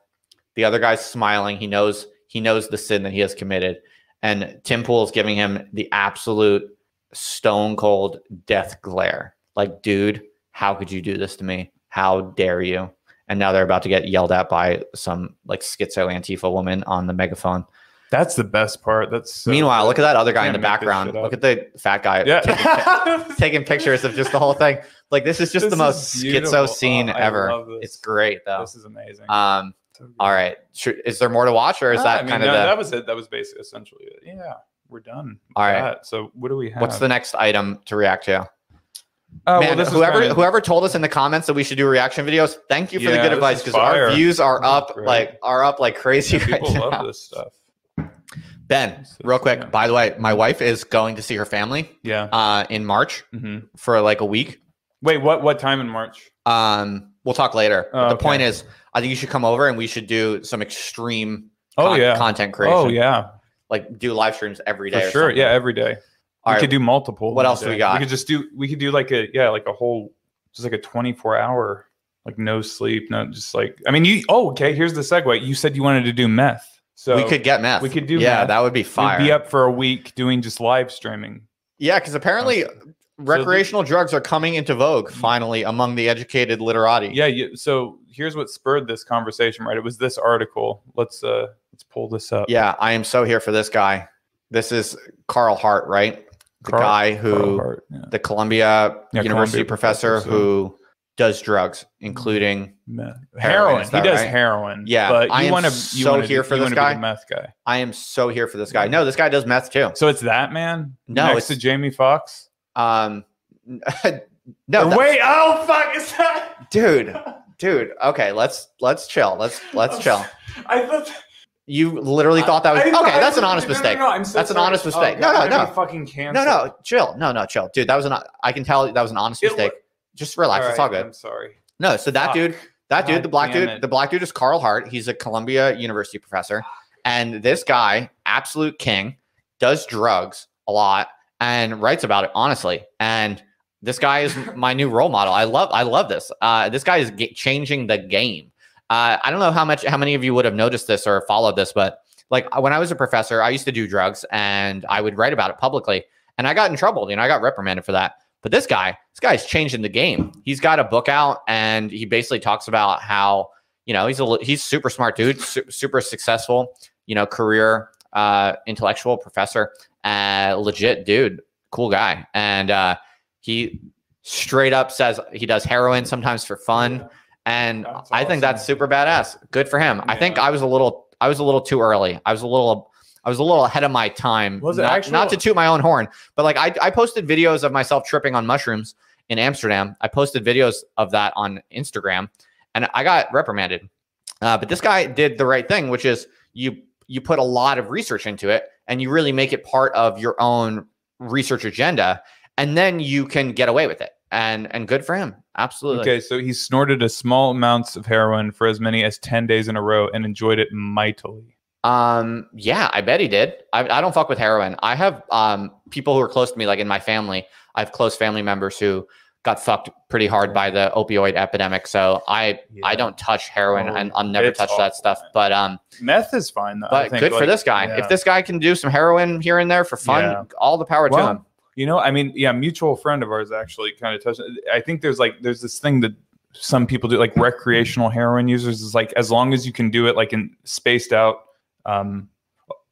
The other guy's smiling. He knows he knows the sin that he has committed. And Tim Pool is giving him the absolute stone cold death glare. Like, dude, how could you do this to me? How dare you? And now they're about to get yelled at by some like schizo Antifa woman on the megaphone. That's the best part. That's so Meanwhile, look at that other guy in the background. Look at the fat guy taking, Yeah. [LAUGHS] taking pictures of just the whole thing. Like this is just This the most beautiful. schizo scene Oh, ever. It's great though. This is amazing. Um, So all right. Is there more to watch, or is Ah, that I mean, kind of no, the? that was it. That was basically essentially it. Yeah, we're done. All right. that. So what do we have? what's the next item to react to? Oh, Man, well, whoever kinda- whoever told us in the comments that we should do reaction videos, thank you for the good advice because our views are up like are up like crazy Yeah, right people now. love this stuff. Ben, real quick. yeah. By the way, my wife is going to see her family Yeah. uh, in March hmm for like a week. Wait, what? What time in March? Um, we'll talk later. Oh, the okay. point is, I think you should come over and we should do some extreme Oh con- yeah. content creation. Oh yeah. Like do live streams every day. For sure. something. Yeah, every day. All we right. could do multiple. What else do we got? We could just do. We could do like a yeah, like a whole, just like a twenty four hour, like no sleep, no, just like. I mean, you. Oh, okay. Here's the segue. You said you wanted to do meth, so we could get meth. we could do Yeah, meth. that would be fire. We'd be up for a week doing just live streaming. Yeah, because apparently recreational drugs are coming into vogue finally among the educated literati. Yeah. You, so here's what spurred this conversation. Right. It was this article. Let's uh let's pull this up. Yeah, I am so here for this guy. This is Carl Hart, right? The Carl- guy who, Hart, yeah. the Columbia Yeah, University Columbia professor, professor, so- who does drugs, including Meth. Heroin, Heroin. is He does right? heroin. Yeah, but I you am want to. so here for this guy. meth guy. I am so here for this guy. No, this guy does meth too. So it's that man. No, next it's- to Jamie Foxx. Um, [LAUGHS] no, wait. Oh fuck! Is that? [LAUGHS] dude, dude. Okay, let's let's chill. Let's let's chill. [LAUGHS] I thought. You literally thought that was I- okay. I- That's an honest no, no, mistake. no, I'm so That's an honest Oh, mistake. God, No, no, no. Fucking No, no, chill. No, no, chill, dude. That was an. I can tell that was an honest It mistake. Just relax. it's all good. I'm sorry. No, so that Fuck. dude, that dude, God the black dude, it. the black dude is Carl Hart. He's a Columbia University professor, and this guy, absolute king, does drugs a lot and writes about it honestly. And this guy is [LAUGHS] my new role model. I love, I love this. Uh, this guy is ga- changing the game. Uh, I don't know how much, how many of you would have noticed this or followed this, but like when I was a professor, I used to do drugs and I would write about it publicly, and I got in trouble. You know, I got reprimanded for that. But this guy, this guy's changing the game. He's got a book out, and he basically talks about how you know he's a he's super smart dude, su- super successful, you know, career, uh, intellectual professor, uh, legit dude, cool guy, and uh, he straight up says he does heroin sometimes for fun, and I think that's super badass. Good for him. I think I was a little I was a little too early. I was a little I was a little ahead of my time. Was it not, actual- not to toot my own horn, but like I, I posted videos of myself tripping on mushrooms in Amsterdam. I posted videos of that on Instagram, and I got reprimanded. Uh, but this guy did the right thing, which is you you put a lot of research into it, and you really make it part of your own research agenda, and then you can get away with it. And and good for him, absolutely. Okay, so he snorted a small amounts of heroin for as many as ten days in a row and enjoyed it mightily. Um, yeah, I bet he did. I, I don't fuck with heroin. I have um people who are close to me, like in my family. I have close family members who got fucked pretty hard by the opioid epidemic. So I I don't touch heroin Oh, and I'll never touch that stuff. man. But um, Meth is fine though. I but think, good for this guy. yeah. If this guy can do some heroin here and there for fun, Yeah. all the power to him. You know, I mean, yeah, mutual friend of ours actually kind of touched. I think there's like there's this thing that some people do, like recreational heroin users, is like as long as you can do it like in spaced out, um,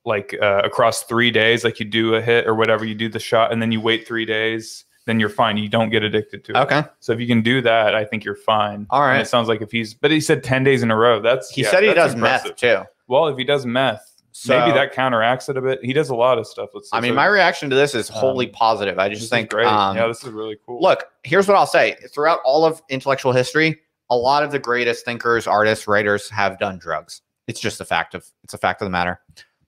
like uh, across three days, like you do a hit or whatever, you do the shot, and then you wait three days, then you're fine. You don't get addicted to it. Okay. So if you can do that, I think you're fine. All right. And it sounds like if he's, but he said 10 days in a row. That's, He yeah, said he does impressive. meth too. Well, if he does meth, So- maybe that counteracts it a bit. He does a lot of stuff. Let's I mean, my reaction to this is wholly Um, positive. I just think, great. um, yeah, this is really cool. look, here's what I'll say. Throughout all of intellectual history, a lot of the greatest thinkers, artists, writers have done drugs. It's just a fact of it's a fact of the matter.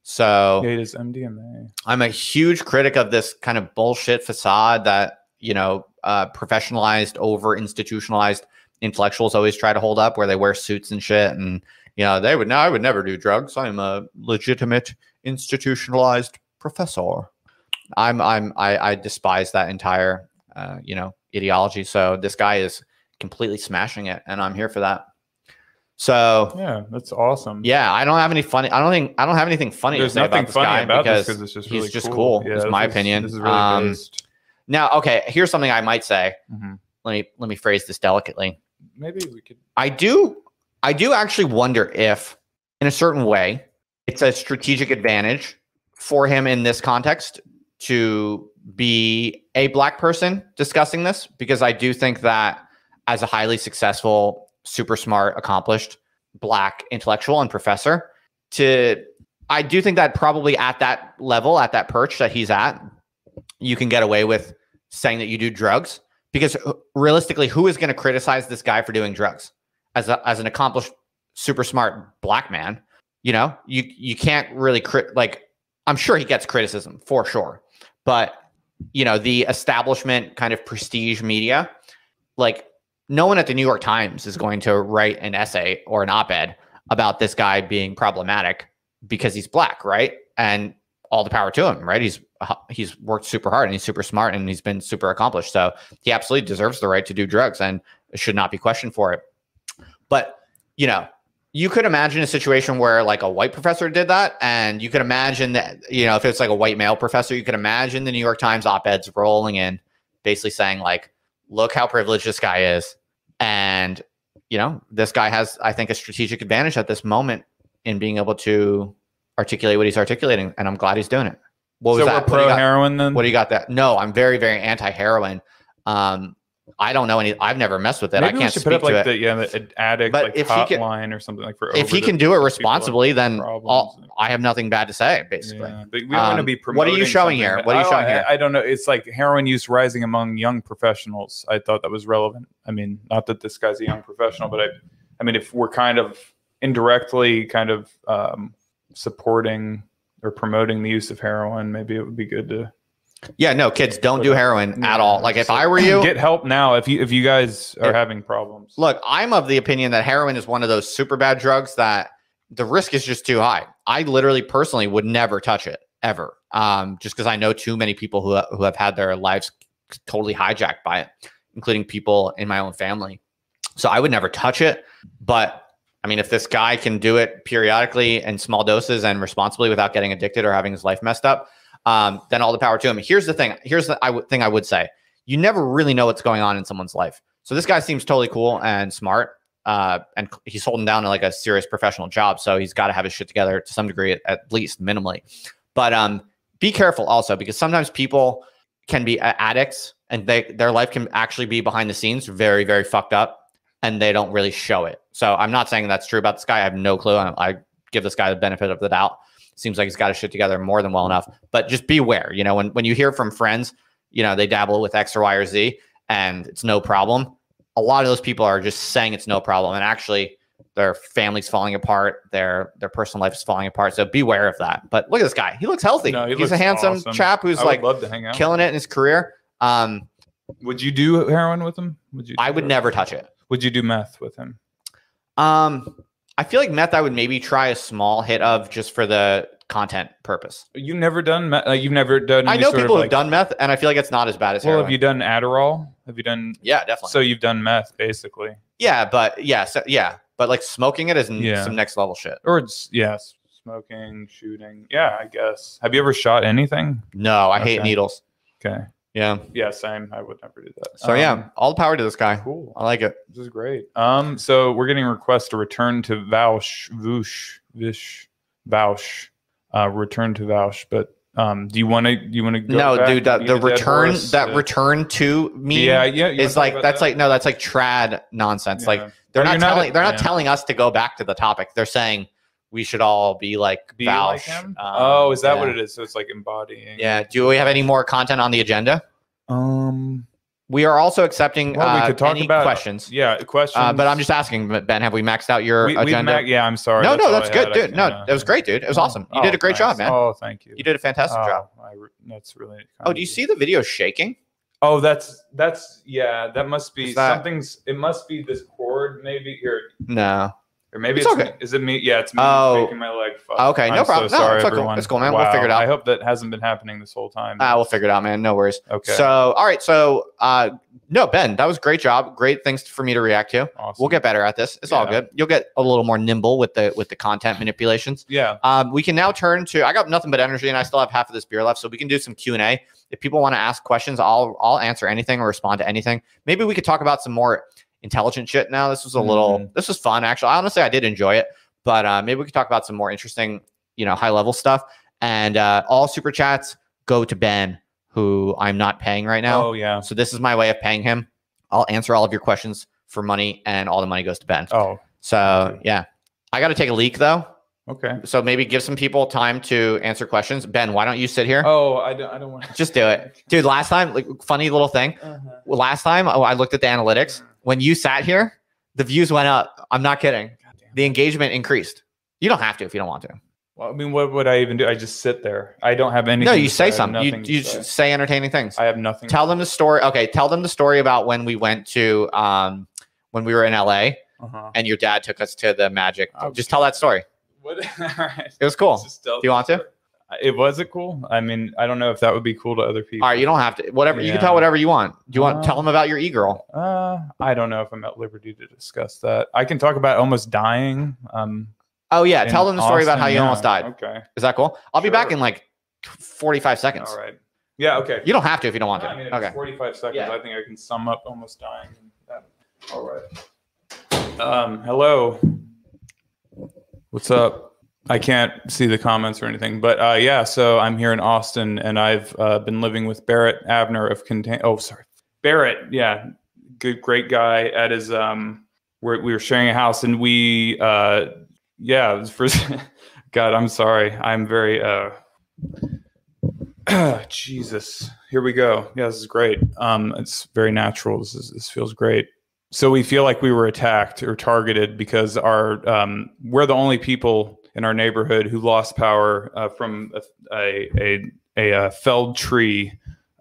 So yeah, it is MDMA. I'm a huge critic of this kind of bullshit facade that you know uh, professionalized, over institutionalized intellectuals always try to hold up, where they wear suits and shit, and you know they would. No, I would never do drugs. I'm a legitimate institutionalized professor. I'm I'm I, I despise that entire uh, you know ideology. So this guy is completely smashing it, and I'm here for that. So Yeah, that's awesome. yeah, I don't have any funny. I don't think I don't have anything funny There's to say nothing about this funny guy about because this because it's just he's just cool. cool, is this my opinion. This is really Um, based. Now, okay, here's something I might say. Mhm. Let me let me phrase this delicately. Maybe we could. I do I do actually wonder if in a certain way it's a strategic advantage for him in this context to be a black person discussing this because I do think that as a highly successful, super smart, accomplished black intellectual and professor to I do think that probably at that level, at that perch that he's at, you can get away with saying that you do drugs because uh, realistically, who is going to criticize this guy for doing drugs as a, as an accomplished, super smart black man? You know, you you can't really crit like. I'm sure he gets criticism for sure, but you know the establishment kind of prestige media, like no one at the New York Times is going to write an essay or an op-ed about this guy being problematic because he's black, right? And all the power to him, right? He's he's worked super hard and he's super smart and he's been super accomplished. So he absolutely deserves the right to do drugs and should not be questioned for it. But you know, you could imagine a situation where like a white professor did that, and you could imagine that you know if it's like a white male professor, you could imagine the New York Times op-eds rolling in, basically saying like, "Look how privileged this guy is," and you know, this guy has, I think, a strategic advantage at this moment in being able to articulate what he's articulating, and I'm glad he's doing it. What was so that? we're pro heroin then. What do you got that? No, I'm very, very anti heroin. Um, I don't know any. I've never messed with it. Maybe I can't speak put up to like it. the yeah the addict But like if he can- or something like for if he can do it people who have responsibly, then all, I have nothing bad to say. Basically, Yeah, we don't want to Um, be what are you showing here? What are you I- showing I- here? I, don't know. It's like heroin use rising among young professionals. I thought that was relevant. I mean, not that this guy's a young professional, but I, I mean, if we're kind of indirectly kind of um, supporting or promoting the use of heroin, maybe it would be good to yeah. No, kids don't do heroin at all. Like if I were you, [CLEARS THROAT] get help now. If you if you guys are If- having problems, Look, I'm of the opinion that heroin is one of those super bad drugs that the risk is just too high. I literally personally would never touch it ever. Um, just because I know too many people who who have had their lives totally hijacked by it, including people in my own family. So I would never touch it. But I mean, if this guy can do it periodically in small doses and responsibly without getting addicted or having his life messed up, um, then all the power to him. Here's the thing. Here's the I would thing I would say. You never really know what's going on in someone's life. So this guy seems totally cool and smart. Uh, and he's holding down like a serious professional job, so he's got to have his shit together to some degree, at, at least minimally. But um, be careful also because sometimes people can be addicts, and they their life can actually be behind the scenes very, very fucked up, and they don't really show it. So I'm not saying that's true about this guy. I have no clue. I, I give this guy the benefit of the doubt. Seems like he's got his shit together more than well enough. But just beware. You know, when when you hear from friends, you know they dabble with X or Y or Z, and it's no problem a lot of those people are just saying it's no problem and actually their family's falling apart their their personal life is falling apart so beware of that but look at this guy he looks healthy No, he he's looks a handsome awesome. chap who's like love to hang out. killing it in his career um Would you do heroin with him? Would you? i would it? never touch it Would you do meth with him? um i feel like meth i would maybe try a small hit of just for the content purpose You've never done meth? Like you've never done? i know people who've like- done meth and i feel like it's not as bad as Well, heroin have you done Adderall? Have you done? yeah definitely So you've done meth basically, yeah but yeah so, yeah but like smoking it is Yeah. some next level shit or it's yes, smoking, shooting. Yeah, I guess. Have you ever shot anything? no i hate needles Okay. Yeah Yeah, same. I would never do that. so Um, yeah all the power to this guy Cool. i like it This is great. Um, so we're getting requests to return to Vaush, Voosh, Vish, Vaush, uh, return to Vaush, but Um, do you want to? Do you want to? no, dude, the, the return that return. return to me Yeah, yeah. is like that's that? like no, that's like trad nonsense. Like they're not not a- telling they're not yeah. telling us to go back to the topic. They're saying we should all be like Be Vaush. like him? Um, oh, is that yeah. what it is? So it's like embodying. Yeah. Do we have any more content on the agenda? Um. We are also accepting Well, we uh, could talk any about questions. Yeah, questions. Uh, but I'm just asking, Ben, have we maxed out your We, agenda? ma- yeah, I'm sorry. no, no, that's good, had. Dude. No, uh, it was great, dude. It was oh, awesome. You did a great job, man. Oh, thank you. You did a fantastic oh, job. I re- that's really. kind Oh, do you you. see the video shaking? Oh, that's that's yeah. That must be that- something's. It must be this cord, maybe here, No. Or maybe It's it's. okay. is it me? Yeah, it's me Oh. making my leg. Fuck. Okay, no I'm problem. So No, sorry, it's everyone. It's cool, man. We'll figure it out. I hope that hasn't been happening this whole time. Ah, we'll figure it out, man. No worries. okay. So, all right. So, uh, no, Ben, that was great job. Great things for me to react to. awesome. We'll get better at this. It's all good. You'll get a little more nimble with the with the content manipulations. Yeah. Um, we can now turn to. I got nothing but energy, and I still have half of this beer left, so we can do some Q and A. If people want to ask questions, I'll I'll answer anything or respond to anything. Maybe we could talk about some more intelligent shit. Now, this was a little. Mhm. This was fun, actually. Honestly, I did enjoy it, but uh, maybe we could talk about some more interesting, you know, high level stuff. And uh, all super chats go to Ben, who I'm not paying right now. Oh yeah. So this is my way of paying him. I'll answer all of your questions for money, and all the money goes to Ben. Oh. So yeah, I got to take a leak though. Okay. So maybe give some people time to answer questions. Ben, why don't you sit here? Oh, I don't. I don't want. Just do it, [LAUGHS] dude. Last time, like funny little thing. Uh-huh. Last time oh, I looked at the analytics. When you sat here, the views went up. I'm not kidding. The engagement increased. You don't have to if you don't want to. Well, I mean, what would I even do? I just sit there. I don't have anything. No, you say I something. You you say. just say entertaining things. I have nothing. Tell them the story. Okay, tell them the story about when we went to um when we were in LA Uh-huh. and your dad took us to the Magic. Oh, Just tell that story. What? [LAUGHS] All right. It was cool. Do you want to? It was it cool. I mean, I don't know if that would be cool to other people. All right, you don't have to. Whatever you can Yeah. tell whatever you want. Do you want Uh, tell them about your e girl? Uh, I don't know if I'm at liberty to discuss that. I can talk about almost dying. Um, Oh yeah, in tell them the story about how Austin, you yeah. almost died. Okay. Is that cool? I'll be back Sure. in like 45 seconds. All right. Yeah. Okay. You don't have to if you don't want to. I mean, if okay. it's 45 seconds. Yeah. I think I can sum up almost dying. All right. Um, hello. What's up? I can't see the comments or anything, but uh, yeah. So I'm here in Austin, and I've uh, been living with Barrett Abner of Contain. Oh, sorry, Barrett. Yeah, good, great guy. At his um, we're, we were sharing a house, and we uh, yeah. It was first. [LAUGHS] God, I'm sorry. I'm very uh. [CLEARS THROAT] Jesus. Here we go. Yeah, this is great. Um, it's very natural. This is, this feels great. So we feel like we were attacked or targeted because our um, we're the only people in our neighborhood who lost power uh, from a a, a, a, uh felled tree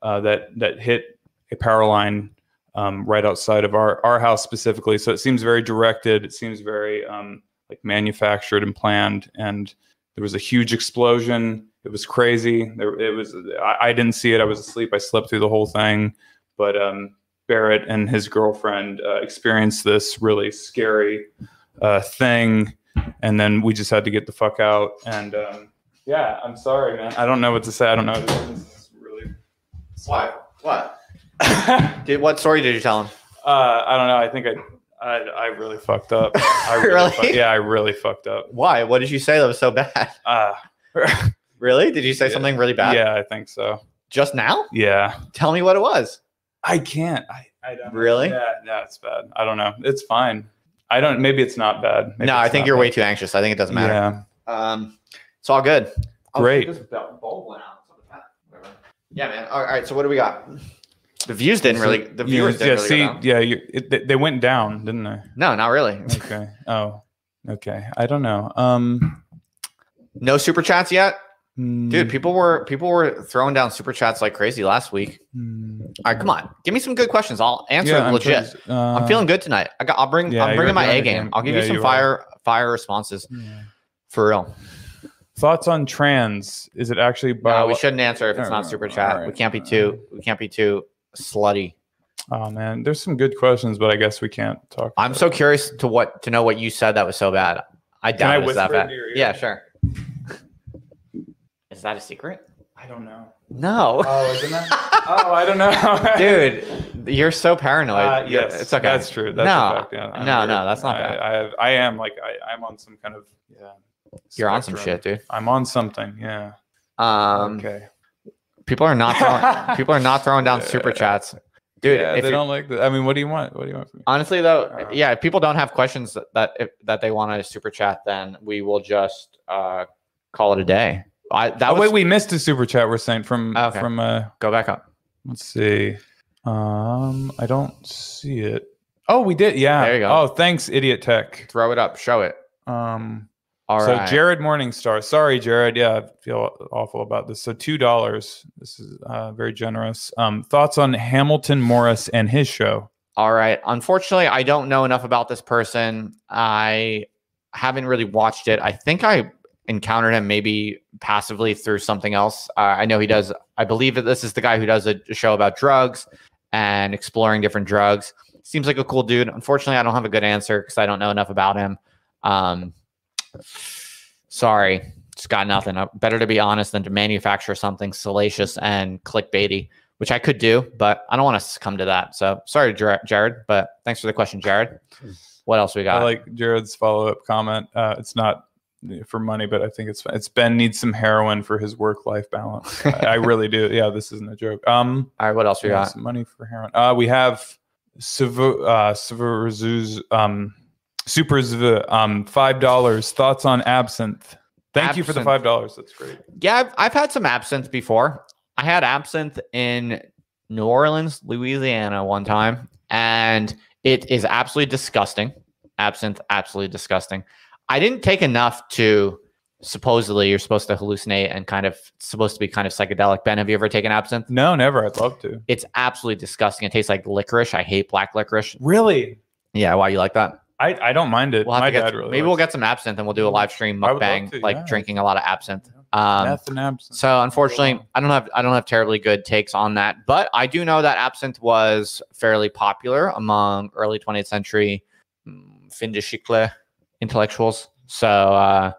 uh, that that hit a power line um, right outside of our our house specifically. So it seems very directed. It seems very um, like manufactured and planned. And there was a huge explosion. It was crazy. There, it was. I, I didn't see it. I was asleep. I slept through the whole thing. But um, Barrett and his girlfriend uh, experienced this really scary uh, thing, and then we just had to get the fuck out. And um, yeah, I'm sorry, man. I don't know what to say. I don't know. This is really. What? What? [LAUGHS] uh, Did what story did you tell him? I don't know. I think I, I, I really fucked up. [LAUGHS] I Really? fuck- yeah, I really fucked up. Why? What did you say that was so bad? [LAUGHS] Uh, Really? Did you say Yeah. something really bad? yeah, I think so. Just now? Yeah. Tell me what it was. I can't. I, I don't know. Really? Yeah, yeah, it's bad. I don't know. It's fine. I don't. Maybe it's not bad. Maybe no, I think you're bad. way too anxious. I think it doesn't matter. Yeah. Um, it's all good. Great. this bulb went out. Whatever. Yeah, man. All right, all right. So what do we got? The views didn't really. The viewers yeah. didn't really see, go down. yeah. You, it, they- they went down, didn't they? No, not really. Okay. oh. Okay. I don't know. Um. No super chats yet, mm, dude. People were people were throwing down super chats like crazy last week. mm, All right, come on. Give me some good questions. I'll answer yeah, them I'm legit. uh, I'm feeling good tonight. I got. I'll bring. yeah, I'm bringing my A game. I'll give Yeah, you some fire fire responses for real. Thoughts on trans? Is it actually? No, we shouldn't answer if it's not super chat. We can't be too. We can't be too slutty. Oh man, there's some good questions, but I guess we can't talk. I'm so it. curious to what to know what you said that was so bad. I Can I doubt it's that bad. into your ear? Yeah, sure. Is that a secret? I don't know. No. Oh, isn't that? oh, I don't know, [LAUGHS] Dude, you're so paranoid. Uh, yes, it's okay. That's true. That's No, a fact, yeah. No, weird. no, that's not I, bad. I, have, I am like I, I'm on some kind of yeah. You're on some shit, dude. I'm on something. Yeah. Um, okay. people are not throwing, [LAUGHS] people are not throwing down super Yeah. chats, dude. yeah, if they don't like that. I mean, what do you want? What do you want from me? honestly though, Uh, yeah, if people don't have questions that that, if, that they want to super chat, then we will just uh, call it a day. I that oh was wait, we missed a super chat. We're saying from Okay. from uh go back up. let's see. Um, I don't see it. Oh, we did. Yeah. There you go. Oh, thanks, Idiot Tech. Throw it up. Show it. Um, All so right. Jared Morningstar. Sorry, Jared. Yeah, I feel awful about this. So two dollars. This is uh, very generous. Um, thoughts on Hamilton Morris and his show? All right. Unfortunately, I don't know enough about this person. I haven't really watched it. I think I encountered him maybe passively through something else. Uh, I know he does. I believe that this is the guy who does a show about drugs and exploring different drugs. Seems like a cool dude. Unfortunately, I don't have a good answer because I don't know enough about him. Um, sorry, just got nothing. Uh, Better to be honest than to manufacture something salacious and clickbaity which I could do, but I don't want to succumb to that. So sorry, Jared, but thanks for the question, Jared. What else we got? I like Jared's follow up comment. Uh, it's not for money, but I think it's it's Ben needs some heroin for his work life balance. I, I really do. [LAUGHS] Yeah, this isn't a joke. Um, All right, what else we got? some money for heroin. Uh, we have Sivu, uh, Sivurzuz, um, Super Zv, um, five dollars. Thoughts on absinthe? Thank you for the five dollars. That's great. Yeah, I've, I've had some absinthe before. I had absinthe in New Orleans, Louisiana one time, and it is absolutely disgusting. Absinthe, absolutely disgusting. I didn't take enough to supposedly you're supposed to hallucinate and kind of supposed to be kind of psychedelic. Ben, have you ever taken absinthe? No, never. I'd love to. It's absolutely disgusting. It tastes like licorice. I hate black licorice. Really? Yeah, why you like that? I, I don't mind it. We'll My dad really. maybe we'll get some absinthe and we'll do a live stream I would love mukbang, to, like yeah. drinking a lot of absinthe. Um, absinthe. so unfortunately, I don't have I don't have terribly good takes on that, but I do know that absinthe was fairly popular among early 20th century mm, fin de siècle intellectuals. So uh,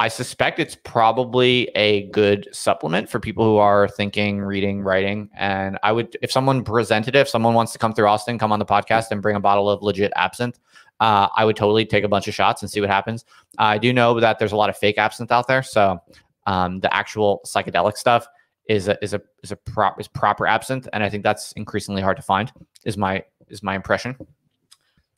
I suspect it's probably a good supplement for people who are thinking, reading, writing. And I would, if someone presented it, if someone wants to come through Austin, come on the podcast and bring a bottle of legit absinthe, uh, I would totally take a bunch of shots and see what happens. I do know that there's a lot of fake absinthe out there, so um, the actual psychedelic stuff is a is a is a prop is proper absinthe, and I think that's increasingly hard to find. Is my is my impression.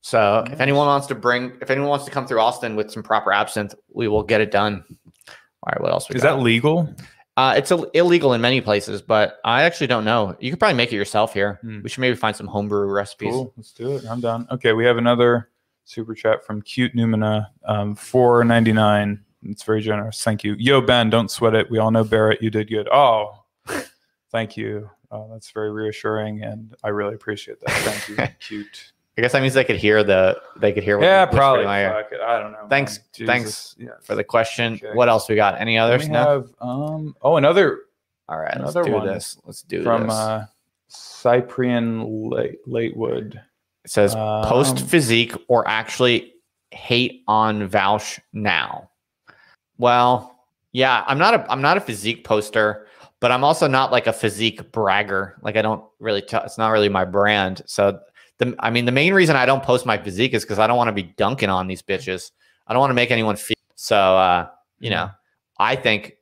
So if anyone wants to bring, if anyone wants to come through Austin with some proper absinthe, we will get it done. All right, what else? We Is got? that legal? Uh, it's Ill- illegal in many places, but I actually don't know. You could probably make it yourself here. Hmm. We should maybe find some homebrew recipes. Cool. Let's do it. I'm done. Okay, we have another super chat from Cute Numina, um, four ninety nine. It's very generous. Thank you. Yo, Ben, don't sweat it. We all know Barrett. You did good. Oh, [LAUGHS] thank you. Uh, that's very reassuring, and I really appreciate that. Thank you. [LAUGHS] Cute. I guess that means they could hear the they could hear. What yeah, whispered in probably. my ear. Fuck it. I don't know. Thanks- man. thanks Jesus. Yeah. for the question. Okay. What else we got? Any Then others? we No. have um. Oh, another All right, another let's do one this. Let's do from this. uh, Cyprian Late Latewood. it says post um, physique or actually hate on Vaush now. Well, yeah, I'm not a I'm not a physique poster, but I'm also not like a physique bragger. Like I don't really t- it's not really my brand. So the I mean the main reason I don't post my physique is because I don't want to be dunking on these bitches. I don't want to make anyone feel so uh, you know, I think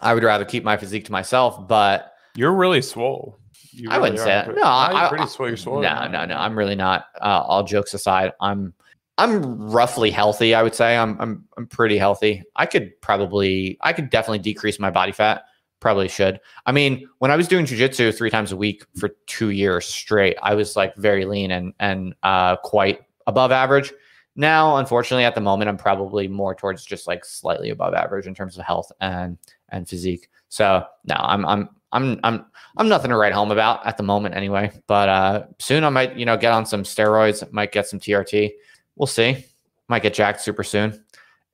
I would rather keep my physique to myself, but You're really swole. You I wouldn't say that. pretty- No, Nah, you're I- pretty swole. You're swole. No, no, no. I'm really not. Uh, all jokes aside, I'm I'm roughly healthy. I would say I'm I'm I'm pretty healthy. I could probably I could definitely decrease my body fat. Probably should. I mean, when I was doing jujitsu three times a week for two years straight, I was like very lean and and uh, quite above average. Now, unfortunately, at the moment, I'm probably more towards just like slightly above average in terms of health and and physique. So no, I'm I'm I'm I'm I'm nothing to write home about at the moment anyway. But uh soon I might, you know, get on some steroids, might get some TRT. We'll see. Might get jacked super soon.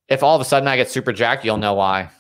If all of a sudden I get super jacked, you'll know why.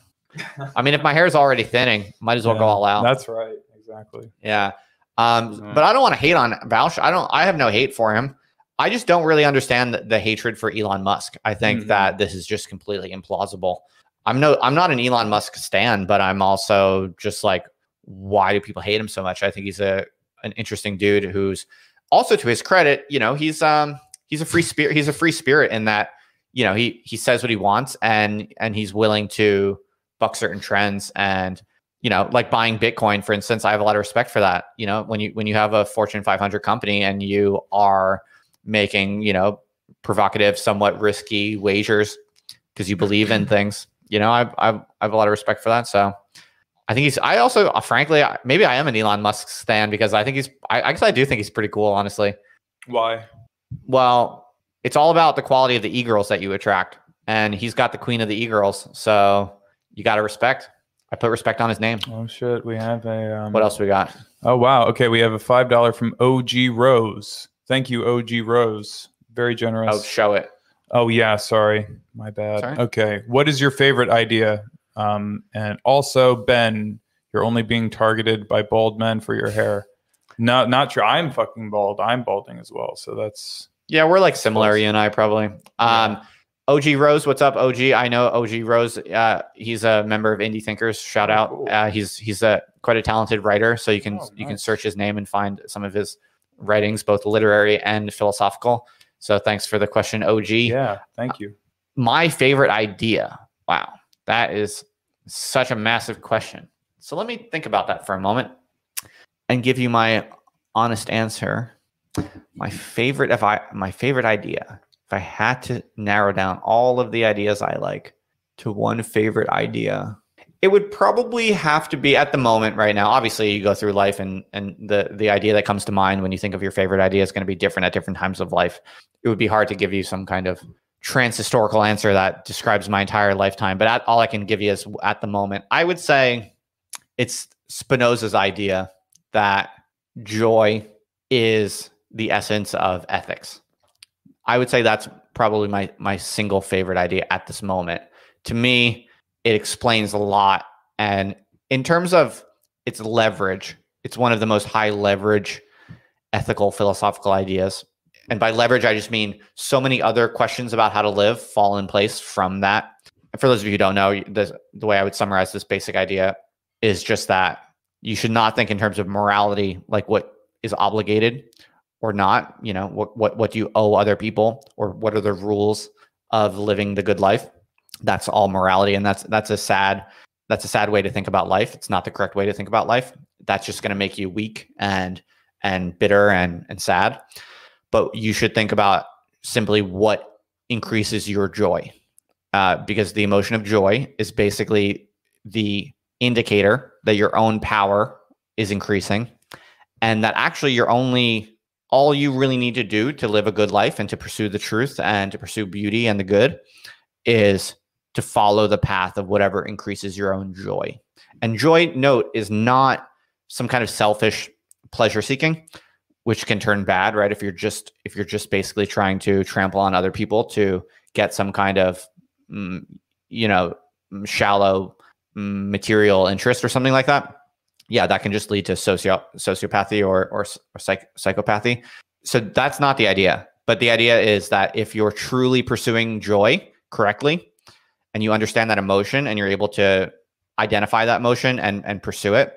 I mean, if my hair is already thinning, might as well go all out. That's right. Exactly. Yeah. Um, Yeah. but I don't want to hate on Vaush. I don't I have no hate for him. I just don't really understand the, the hatred for Elon Musk. I think Mhm. that this is just completely implausible. I'm no I'm not an Elon Musk stan, but I'm also just like, why do people hate him so much? I think he's a an interesting dude who's also to his credit, you know, he's um he's a free spirit, he's a free spirit in that, you know, he he says what he wants and and he's willing to buck certain trends and you know, like buying Bitcoin, for instance, I have a lot of respect for that. You know, when you when you have a Fortune 500 company and you are making, you know, provocative, somewhat risky wagers because you believe in [CLEARS THROAT] things, you know, I I I have a lot of respect for that. So I think he's. I also, uh, frankly, maybe I am an Elon Musk stan because I think he's. I, I guess I do think he's pretty cool, honestly. Why? Well, it's all about the quality of the e girls that you attract, and he's got the queen of the e girls, so you got to respect. I put respect on his name. Oh shit, we have a. Um, What else we got? Oh wow. Okay, we have a five dollar from OG Rose. Thank you, OG Rose. Very generous. Oh, show it. Oh yeah, sorry, my bad. Sorry. Okay, what is your favorite idea? Um, and also Ben, you're only being targeted by bald men for your hair. Not not true. I'm fucking bald. I'm balding as well. So that's Yeah, we're like similar, you and I probably. Um, OG Rose, what's up, OG? I know OG Rose. Uh, he's a member of Indie Thinkers. Shout Oh, out. cool. Uh, he's he's a quite a talented writer, so you can Oh, you can search his name and find some of his writings, both literary and philosophical. So thanks for the question, OG. yeah. Thank you. My favorite idea. Wow, that is such a massive question. So let me think about that for a moment and give you my honest answer. My favorite, if I my favorite idea, if I had to narrow down all of the ideas I like to one favorite idea, it would probably have to be at the moment right now. Obviously, you go through life and and the the idea that comes to mind when you think of your favorite idea is going to be different at different times of life. It would be hard to give you some kind of trans-historical answer that describes my entire lifetime, but at, all I can give you is at the moment. I would say it's Spinoza's idea that joy is the essence of ethics. I would say that's probably my my single favorite idea at this moment. To me, it explains a lot and in terms of its leverage, it's one of the most high leverage ethical philosophical ideas. And by leverage, I just mean so many other questions about how to live fall in place from that. And for those of you who don't know, the, the way I would summarize this basic idea is just that you should not think in terms of morality, like what is obligated or not. You know, what what what do you owe other people, or what are the rules of living the good life? That's all morality, and that's that's a sad that's a sad way to think about life. It's not the correct way to think about life. That's just going to make you weak and and bitter and and sad. But you should think about simply what increases your joy, uh, because the emotion of joy is basically the indicator that your own power is increasing and that actually you're only all you really need to do to live a good life and to pursue the truth and to pursue beauty and the good is to follow the path of whatever increases your own joy. And joy, note, is not some kind of selfish pleasure seeking, which can turn bad, right? If you're just if you're just basically trying to trample on other people to get some kind of mm, you know mm, shallow mm, material interest or something like that yeah, that can just lead to socio sociopathy or or, or psych- psychopathy. So that's not the idea. But the idea is that if you're truly pursuing joy correctly, and you understand that emotion, and you're able to identify that emotion and and pursue it,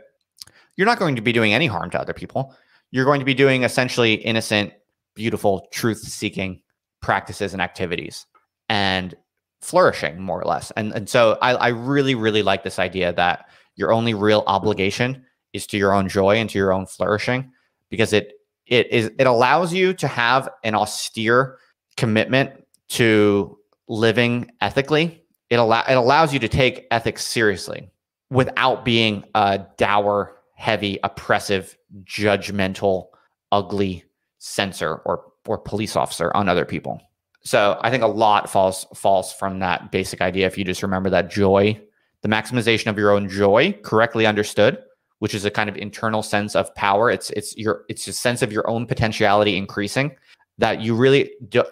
you're not going to be doing any harm to other people. You're going to be doing essentially innocent, beautiful, truth-seeking practices and activities, and flourishing more or less. And and so I, I really really like this idea that your only real obligation is to your own joy and to your own flourishing because it it is it allows you to have an austere commitment to living ethically. It allow it allows you to take ethics seriously without being a dour heavy oppressive judgmental ugly censor or or police officer on other people. So i think a lot falls falls from that basic idea if you just remember that joy the maximization of your own joy correctly understood which is a kind of internal sense of power. It's it's your it's a sense of your own potentiality increasing that you really do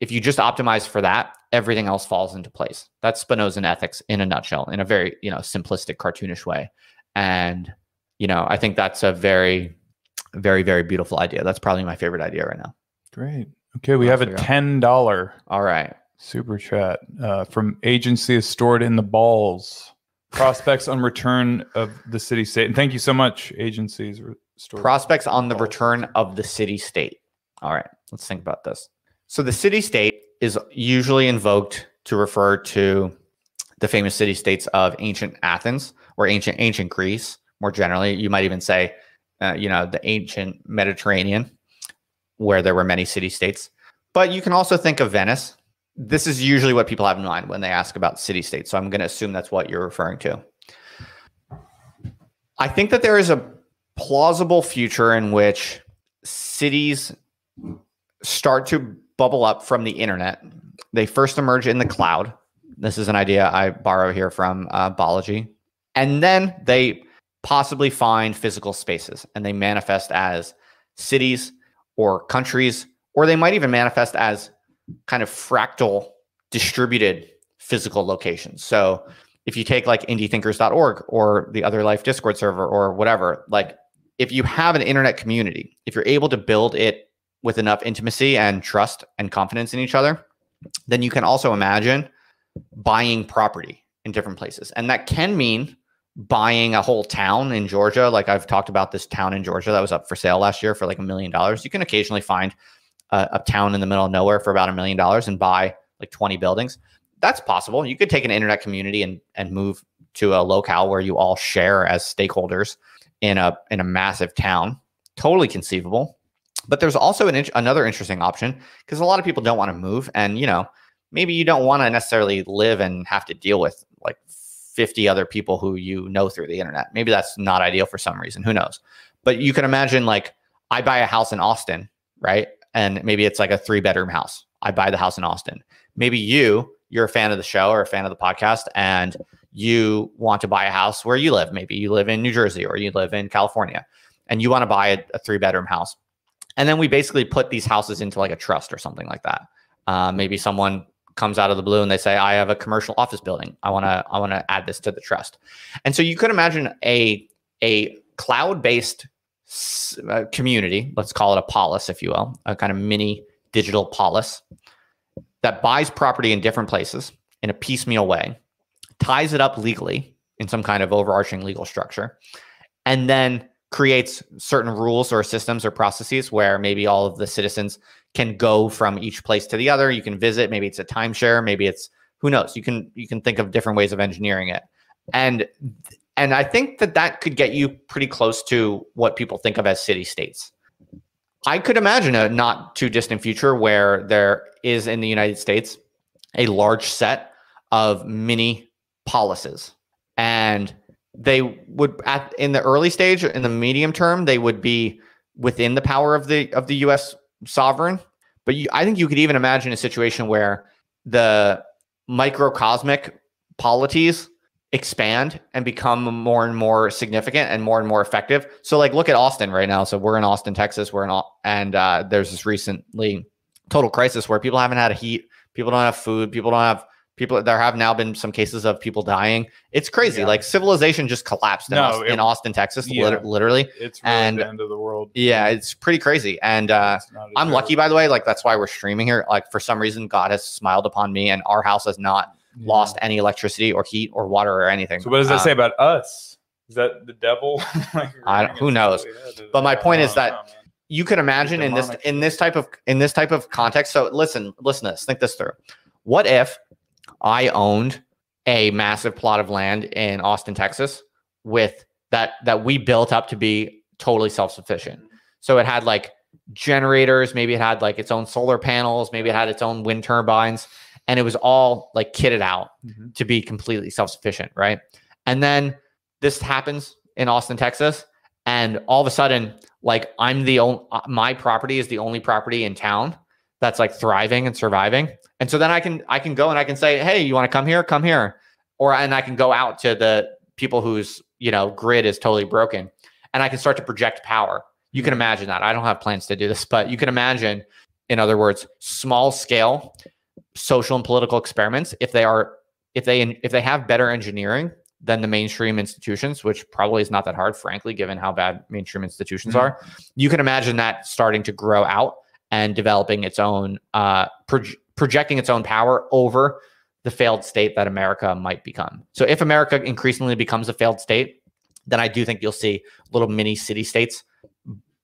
if you just optimize for that everything else falls into place. That's spinozan ethics in a nutshell in a very you know simplistic cartoonish way. And you know i think that's a very very very beautiful idea. That's probably my favorite idea right now. Great. Okay, we What have a ten dollar all right. super chat uh, from agency is stored in the balls. Prospects on return of the city state. And thank you so much, agencies. Prospects on the return of the city state. All right, let's think about this. So the city state is usually invoked to refer to the famous city states of ancient Athens or ancient ancient Greece. More generally, you might even say, uh, you know, the ancient Mediterranean, where there were many city states. But you can also think of Venice. This is usually what people have in mind when they ask about city states. So I'm going to assume that's what you're referring to. I think that there is a plausible future in which cities start to bubble up from the internet. They first emerge in the cloud. This is an idea I borrow here from uh, Balaji. And then they possibly find physical spaces and they manifest as cities or countries, or they might even manifest as kind of fractal distributed physical locations. So if you take like indiethinkers.org or the other life discord server or whatever like if you have an internet community if you're able to build it with enough intimacy and trust and confidence in each other then you can also imagine buying property in different places. And that can mean buying a whole town in georgia. Like i've talked about this town in georgia that was up for sale last year for like a million dollars. You can occasionally find a, town in the middle of nowhere for about a million dollars and buy like 20 buildings that's possible. You could take an internet community and and move to a locale where you all share as stakeholders in a in a massive town. Totally conceivable. But there's also an another interesting option because a lot of people don't want to move, and you know maybe you don't want to necessarily live and have to deal with like 50 other people who you know through the internet. Maybe that's not ideal for some reason. Who knows? But you can imagine like I buy a house in Austin, right? And maybe it's like a three bedroom house. I buy the house in Austin. Maybe you you're a fan of the show or a fan of the podcast and you want to buy a house where you live. Maybe you live in New Jersey or you live in California and you want to buy a, a three bedroom house. And then we basically put these houses into like a trust or something like that. Uh, maybe someone comes out of the blue and they say, I have a commercial office building. I want to, I want to add this to the trust. And so you could imagine a, a cloud based Uh, community, let's call it a polis, if you will, a kind of mini digital polis that buys property in different places in a piecemeal way, ties it up legally in some kind of overarching legal structure, and then creates certain rules or systems or processes where maybe all of the citizens can go from each place to the other. You can visit, maybe it's a timeshare, maybe it's who knows. You can you can think of different ways of engineering it. And and I think that that could get you pretty close to what people think of as city states. I could imagine a not too distant future where there is in the United States a large set of mini polities. And they would at in the early stage, in the medium term, they would be within the power of the of the US sovereign. But you, I think you could even imagine a situation where the microcosmic polities expand and become more and more significant and more and more effective. So like look at Austin right now. So we're in Austin, Texas. We're in all and uh, there's this recently total crisis where people haven't had a heat, people don't have food, people don't have people there have now been some cases of people dying. It's crazy. Yeah. Like civilization just collapsed in, No, Austin, it- in Austin, Texas, Yeah. lit- literally. It's really And- the end of the world. Yeah, it's pretty crazy. And uh It's not a I'm lucky by the way, like that's why we're streaming here. Like for some reason God has smiled upon me and our house has not Yeah. lost any electricity or heat or water or anything. So what does that say um, about us? Is that the devil? [LAUGHS] Like, I- running who knows? But my point don't is that know, you can imagine in this in this type of in this type of context. So listen, listen to this. Think this through. What if I owned a massive plot of land in Austin, Texas, with that that we built up to be totally self-sufficient. So it had like generators, maybe it had like its own solar panels, maybe it had its own wind turbines, and it was all like kitted out Mhm. to be completely self-sufficient, right? And then this happens in Austin, Texas, and all of a sudden, like I'm the only my property is the only property in town that's like thriving and surviving. And so then I can I can go and I can say, "Hey, you want to come here? Come here." Or and I can go out to the people whose, you know, grid is totally broken and I can start to project power. You can imagine that. I don't have plans to do this, but you can imagine in other words, small scale social and political experiments if they are if they if they have better engineering than the mainstream institutions, which probably is not that hard, frankly, given how bad mainstream institutions Mhm. are. You can imagine that starting to grow out and developing its own, uh, proj- projecting its own power over the failed state that America might become. So, if America increasingly becomes a failed state, then I do think you'll see little mini city states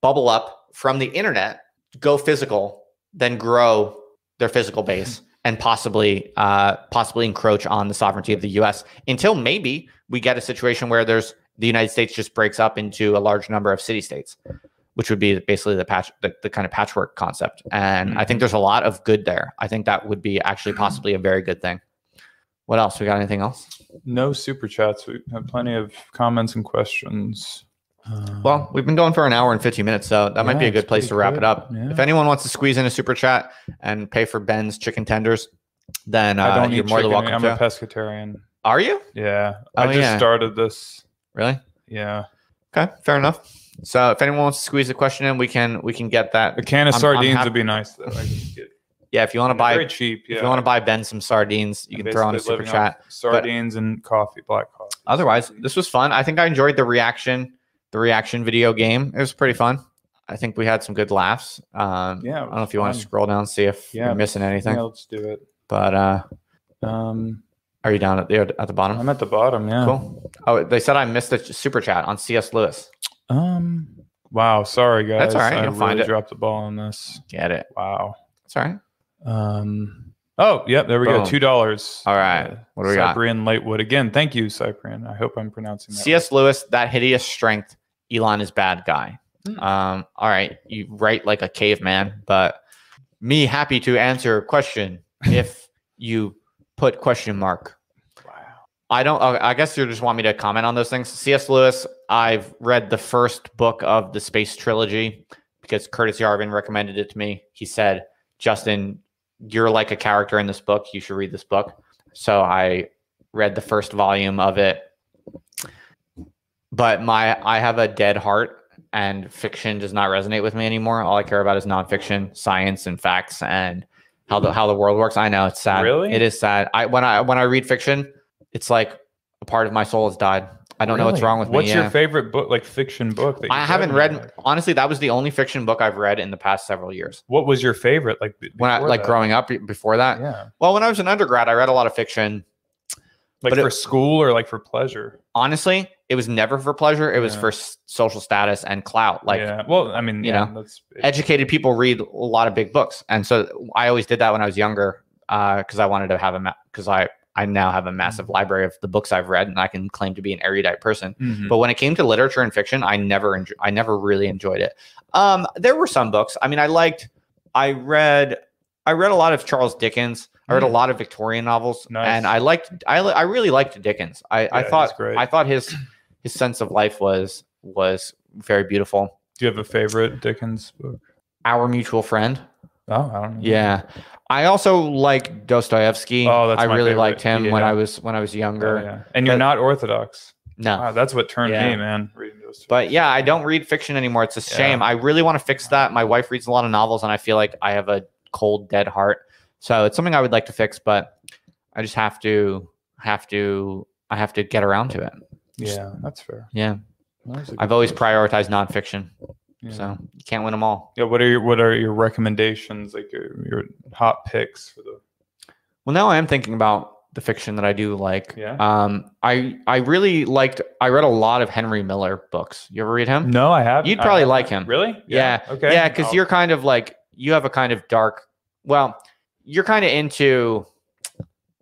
bubble up from the internet, go physical, then grow their physical base and possibly uh, possibly encroach on the sovereignty of the U.S. until maybe we get a situation where there's the United States just breaks up into a large number of city states, which would be basically the patch the, the kind of patchwork concept. And I think there's a lot of good there. I think that would be actually possibly a very good thing. What else? We got anything else? No super chats. We have plenty of comments and questions. Well, we've been going for an hour and 15 minutes, so that might be a good place to wrap good. it up. Yeah. If anyone wants to squeeze in a super chat and pay for Ben's chicken tenders, then I uh, don't you're eat more than welcome I'm a pescatarian. Are you Yeah. Oh, I just yeah. started this. really? Yeah. Okay, fair enough. So if anyone wants to squeeze a question in, we can we can get that. A can of I'm- I'm sardines would be nice though. I could get Yeah, if you want to buy very cheap. Yeah. if you want to buy Ben some sardines, you I'm can throw on a super chat. Sardines and coffee, black coffee. Otherwise, this was fun. I think I enjoyed the reaction, the reaction video game. It was pretty fun. I think we had some good laughs. Um, Yeah, I don't know if you want to scroll down and see if Yeah, you're missing anything. Yeah, let's do it. But uh, Um, are you down at the at the bottom? I'm at the bottom. Yeah. Cool. Oh, they said I missed a super chat on CS Lewis. Um. Wow. Sorry, guys. That's all right, I you'll really dropped the ball on this. Get it? Wow. It's all right. Um. Oh, yep. There we go. Two dollars. All right, what do we got? Cyprian Lightwood again. Thank you, Cyprian. I hope I'm pronouncing that. CS Lewis, that hideous strength. Elon is bad guy. Hmm. Um, all right, you write like a caveman, but me happy to answer question [LAUGHS] if you put question mark. Wow. I don't. oh, I guess you just want me to comment on those things. C.S. Lewis. I've read the first book of the Space Trilogy because Curtis Yarvin recommended it to me. He said, "Justin, you're like a character in this book. You should read this book." So I read the first volume of it. But my I have a dead heart, and fiction does not resonate with me anymore. All I care about is nonfiction, science, and facts, and how the how the world works. I know it's sad. Really? it is sad. I when I when I read fiction, it's like a part of my soul has died. I don't know what's wrong with What's me. What's your yeah. favorite book, like fiction book? That I haven't read. life? Honestly, that was the only fiction book I've read in the past several years. What was your favorite? Like When I like that? growing up before that. Yeah. Well, when I was an undergrad, I read a lot of fiction. Like But it- for school or like for pleasure? Honestly, it was never for pleasure. It was Yeah. for s- social status and clout. Like yeah. Well, I mean, you yeah, know, that's educated people read a lot of big books, and so I always did that when I was younger because I wanted to have a because I I now have a massive library of the books I've read, and I can claim to be an erudite person. Mhm. But when it came to literature and fiction, I never enjo- I never really enjoyed it. Um, there were some books. I mean, I liked. I read. I read a lot of Charles Dickens. I read a Mm. lot of Victorian novels, Nice. and I liked. I I really liked Dickens. I, I thought. great. I thought his his sense of life was was very beautiful. Do you have a favorite Dickens book? Our mutual friend. Oh, I don't know. Yeah. I also like Dostoevsky. Oh, that's I my really favorite. liked him when I was when I was Oh, younger. yeah. And you're But- not Orthodox. No. Wow, that's what turned Yeah. me, man. Reading those. But yeah, I don't read fiction anymore. It's a Yeah. shame. I really want to fix that. My wife reads a lot of novels and I feel like I have a cold dead heart. So it's something I would like to fix, but I just have to have to I have to get around to it. yeah, that's fair. Yeah. That was a I've always choice. prioritized nonfiction. Yeah. So you can't win them all. yeah. What are your What are your recommendations? Like your, your hot picks for the? Well, now I am thinking about the fiction that I do like. Yeah. Um, I I really liked. I read a lot of Henry Miller books. You ever read him? No, I have. You'd probably like him. Really? Yeah. Okay. Yeah, because you're kind of like you have a kind of dark. Well, you're kind of into.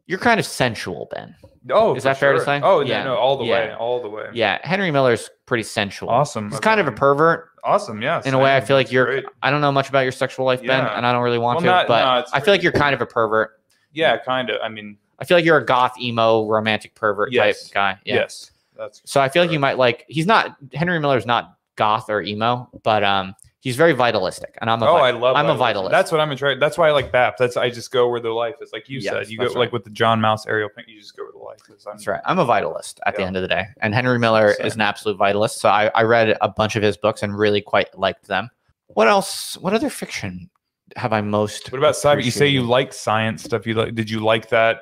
You're kind of sensual, Ben. Oh, is that fair to say? Oh, Yeah. yeah. No, all the way, all the way. Yeah, Henry Miller's pretty sensual. Awesome. He's kind of a pervert Awesome. Yeah. in a way. I feel like you're. great. I don't know much about your sexual life, Ben, Yeah. and I don't really want Well, to. not- but no, I feel like you're kind of a pervert. Yeah, kind of. I mean, I feel like you're a goth, emo, romantic pervert Yes. type guy. Yeah. yes. That's So I feel like you might like. He's not Henry Miller's not goth or emo, but um, he's very vitalistic, and I'm a. Oh, I love. I'm a vitalist. That's what I'm attracted. That's why I like BAP. That's I just go where the life is. Like you Yes, said, you go that's like with the John Maus Ariel Pink. You just go where the life is. I'm, That's right. I'm a vitalist at the end of the day, and Henry Miller is an absolute vitalist. So I, I read a bunch of his books and really quite liked them. What else? What other fiction have I most? What about cyber? You say you like science stuff. You like? Did you like that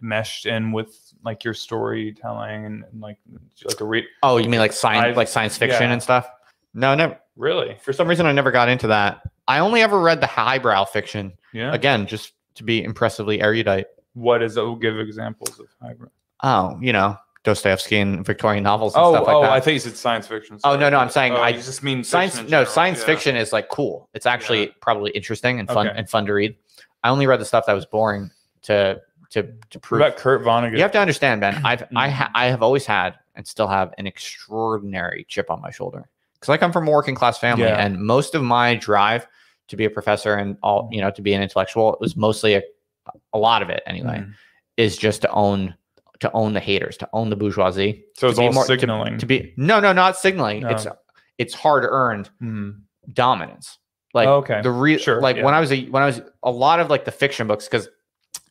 meshed in with like your storytelling and, and like like a read? Oh, you mean like science, I've- like science fiction yeah. and stuff? No, never. Really? For some reason, I never got into that. I only ever read the highbrow fiction. Yeah. Again, just to be impressively erudite. What is it? We'll give examples of highbrow. Oh, you know, Dostoevsky and Victorian novels and Oh, stuff like oh, that. I think you said science fiction. Oh, no, no, I'm saying Oh, I- just mean science no general. science Yeah. fiction is like cool it's actually probably interesting and fun Okay. and fun to read I only read the stuff that was boring to to to What prove. about Kurt Vonnegut? You have to understand, Ben. I've I Mm. ha- I have always had and still have an extraordinary chip on my shoulder because I come from a working class family, Yeah. and most of my drive to be a professor and all you know to be an intellectual it was mostly a, a lot of it anyway Mhm. is just to own to own the haters, to own the bourgeoisie. So it's to all more- to- signaling. To be no, no, not signaling. No. It's it's hard earned Mhm. dominance. Like Okay. the real Sure, like yeah. when I was a when I was a lot of like the fiction books because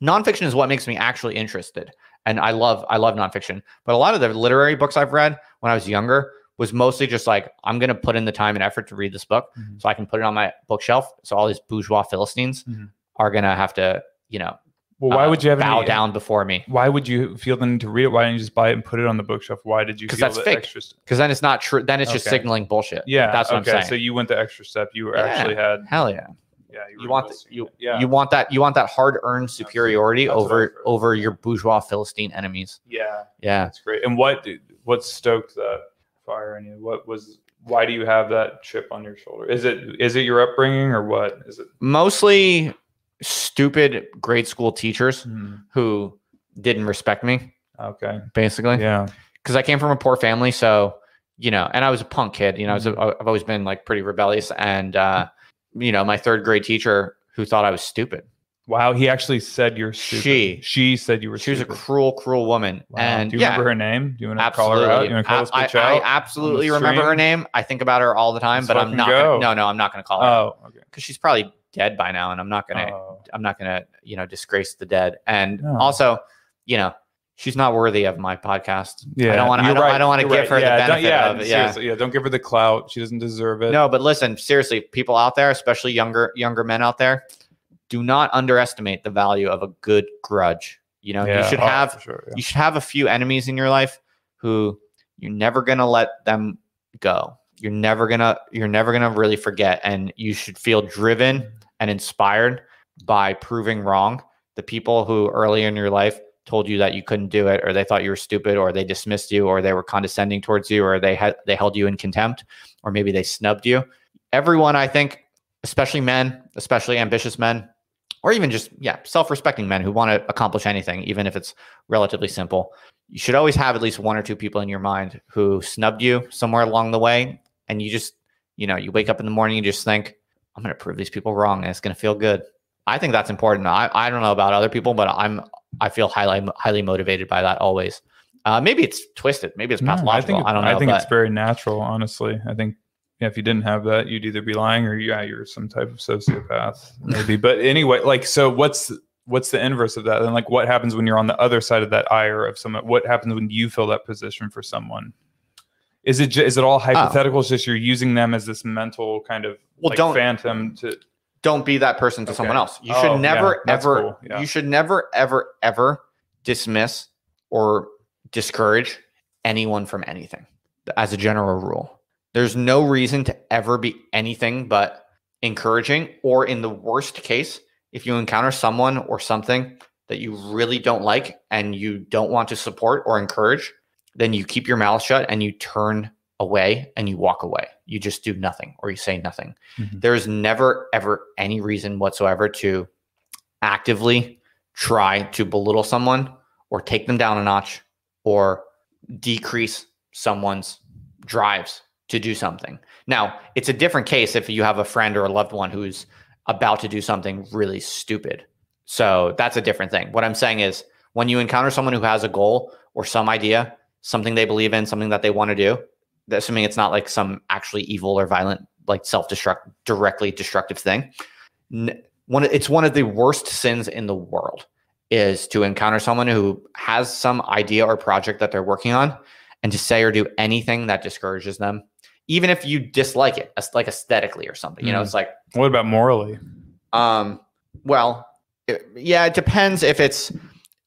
nonfiction is what makes me actually interested, and I love I love nonfiction. But a lot of the literary books I've read when I was younger was mostly just like I'm gonna put in the time and effort to read this book Mhm. so I can put it on my bookshelf. So all these bourgeois philistines Mhm. are gonna have to you know Well, why uh, would you have bow any, down before me Why would you feel the need to read it? Why didn't you just buy it and put it on the bookshelf? Why did you? Because that's the fake. st- because then it's not true. Then it's just signaling bullshit. Yeah, that's what okay. I'm saying. So you went the extra step. You Yeah. actually had. Hell yeah. Yeah, you were want investing you. Yeah, you want that you want that hard earned superiority That's over over your bourgeois philistine enemies. yeah, Yeah. that's great. And what what stoked that fire in you? What was? Why do you have that chip on your shoulder? Is it is it your upbringing or what? Is it? Mostly stupid grade school teachers Hmm, who didn't respect me Okay. basically Yeah. because I came from a poor family so you know and I was a punk kid you know I was a, Mm-hmm. I've always been like pretty rebellious and uh you know my third grade teacher who thought I was stupid Wow. He actually said you're stupid. She. She said you were. she was a cruel cruel woman Wow. and do you yeah remember her name? Do you want to call her out? You want to call this I, bitch I- I absolutely remember her name. I think about her all the time, Let's but I'm not. go. Gonna, no, no, I'm not going to call her Oh, okay. because she's probably dead by now, and I'm not gonna. Oh. I'm not gonna, you know, disgrace the dead. And No. also, you know, she's not worthy of my podcast. Yeah, I don't want. I you're don't, I right, don't want to give right. her yeah, the benefit yeah, of it. Yeah. yeah. Don't give her the clout. She doesn't deserve it. No, but listen, seriously, people out there, especially younger younger men out there, do not underestimate the value of a good grudge. You know, Yeah, you should oh, have sure, yeah. you should have a few enemies in your life who you're never gonna let them go. You're never gonna you're never gonna really forget, and you should feel driven and inspired by proving wrong the people who early in your life told you that you couldn't do it, or they thought you were stupid, or they dismissed you, or they were condescending towards you, or they had they held you in contempt, or maybe they snubbed you. Everyone, I think, especially men, especially ambitious men, or even just yeah self-respecting men who want to accomplish anything even if it's relatively simple. You should always have at least one or two people in your mind who snubbed you somewhere along the way and you just you know you wake up in the morning and you just think i'm going to prove these people wrong and it's going to feel good. I think that's important. I, I don't know about other people but i'm i feel highly highly motivated by that always. Uh, maybe it's twisted. Maybe it's No, pathological I think i, don't know I think but it's very natural. Honestly, I think if you didn't have that, you'd either be lying or yeah, you're some type of sociopath, maybe. but anyway, like, so what's what's the inverse of that? And like, what happens when you're on the other side of that ire of someone? What happens when you fill that position for someone? Is it ju- is it all oh. hypothetical? It's just you're using them as this mental kind of Oh. Well, like don't- phantom to don't be that person to Okay. someone else. You Oh, should never that's ever cool, yeah. you should never ever ever dismiss or discourage anyone from anything as a general rule. There's no reason to ever be anything but encouraging or in the worst case if you encounter someone or something that you really don't like and you don't want to support or encourage, then you keep your mouth shut and you turn away and you walk away. You just do nothing or you say nothing. Mhm. There is never, ever any reason whatsoever to actively try to belittle someone or take them down a notch or decrease someone's drives to do something. Now, it's a different case if you have a friend or a loved one who's about to do something really stupid. So that's a different thing. What I'm saying is when you encounter someone who has a goal or some idea, something they believe in, something that they want to do, assuming it's not like some actually evil or violent, like self-destruct, directly destructive thing. One, it's one of the worst sins in the world is to encounter someone who has some idea or project that they're working on, and to say or do anything that discourages them, even if you dislike it, as- like aesthetically or something. You know, Mm. it's like what about morally? um, well, it- yeah, it depends if it's,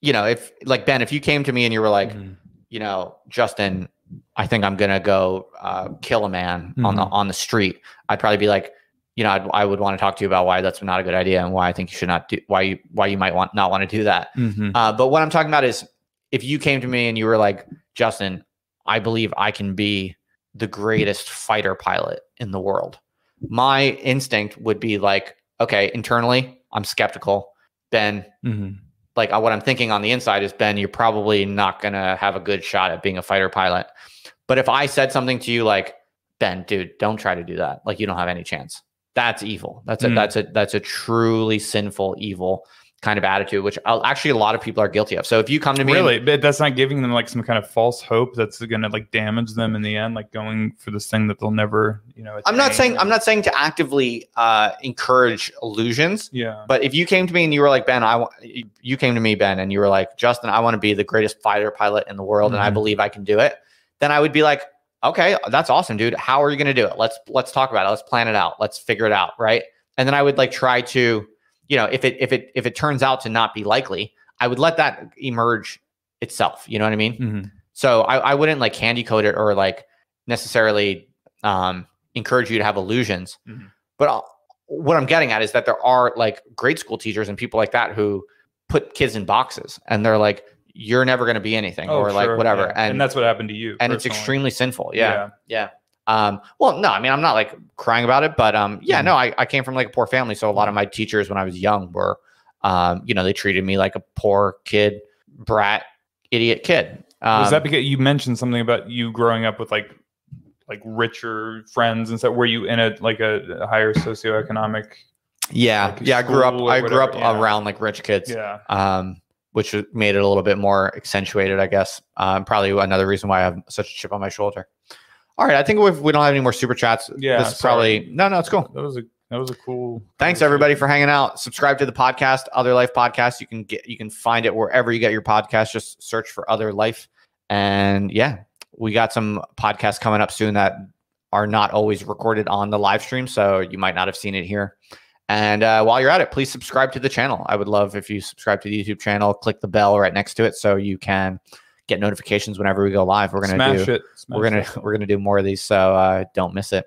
you know, if like Ben, if you came to me and you were like, Mhm. you know, Justin, I think I'm gonna go uh, kill a man on the Mhm. on the street. I'd probably be like, you know, I'd, I would want to talk to you about why that's not a good idea and why I think you should not do why you why you might want not want to do that. Mhm. Uh, but what I'm talking about is if you came to me and you were like, Justin, I believe I can be the greatest fighter pilot in the world. My instinct would be like, okay, internally, I'm skeptical. Ben, Mhm. like what I'm thinking on the inside is Ben, you're probably not gonna have a good shot at being a fighter pilot. But if I said something to you like, Ben, dude, don't try to do that. Like you don't have any chance. That's evil. That's a Mm. that's a that's a truly sinful, evil kind of attitude, which uh, actually a lot of people are guilty of. So if you come to me, and- Really, but that's not giving them like some kind of false hope that's going to like damage them in the end, like going for this thing that they'll never, you know. I'm not saying or- I'm not saying to actively uh, encourage illusions. Yeah. But if you came to me and you were like Ben, I want you came to me Ben, and you were like Justin, I want to be the greatest fighter pilot in the world, and I Mhm. believe I can do it. Then I would be like, okay, that's awesome, dude. How are you going to do it? Let's let's talk about it. Let's plan it out. Let's figure it out, right? And then I would like try to, you know, if it if it if it turns out to not be likely, I would let that emerge itself. You know what I mean? Mhm. So I, I wouldn't like candy coat it or like necessarily um, encourage you to have illusions. Mhm. But i what I'm getting at is that there are like grade school teachers and people like that who put kids in boxes and they're like, you're never going to be anything Oh, or like whatever. yeah. And, and that's what happened to you. and it's extremely sinful. Yeah. Yeah. Um, well, no, I mean, I'm not like crying about it, but um, yeah, no, I, I came from like a poor family. So a lot of my teachers when I was young were, um, you know, they treated me like a poor kid, brat, idiot kid. Um, Was that because you mentioned something about you growing up with like like richer friends and stuff? Were you in a like a, higher socioeconomic? Yeah, like, yeah. I grew up. I grew up yeah. around like rich kids, Yeah. um, which made it a little bit more accentuated, I guess. Um, probably another reason why I have such a chip on my shoulder. All right, I think if we don't have any more super chats, Yeah, this is sorry. probably no, no, it's cool. That was a that was a cool. Thanks everybody for hanging out. Subscribe to the podcast, Other Life Podcast. You can get you can find it wherever you get your podcast. Just search for Other Life, and yeah, we got some podcasts coming up soon that are not always recorded on the live stream, so you might not have seen it here. And uh, while you're at it, please subscribe to the channel. I would love if you subscribe to the YouTube channel. Click the bell right next to it so you can get notifications whenever we go live. We're gonna Smash do it. Smash we're gonna it. [LAUGHS] we're gonna do more of these, so uh, don't miss it.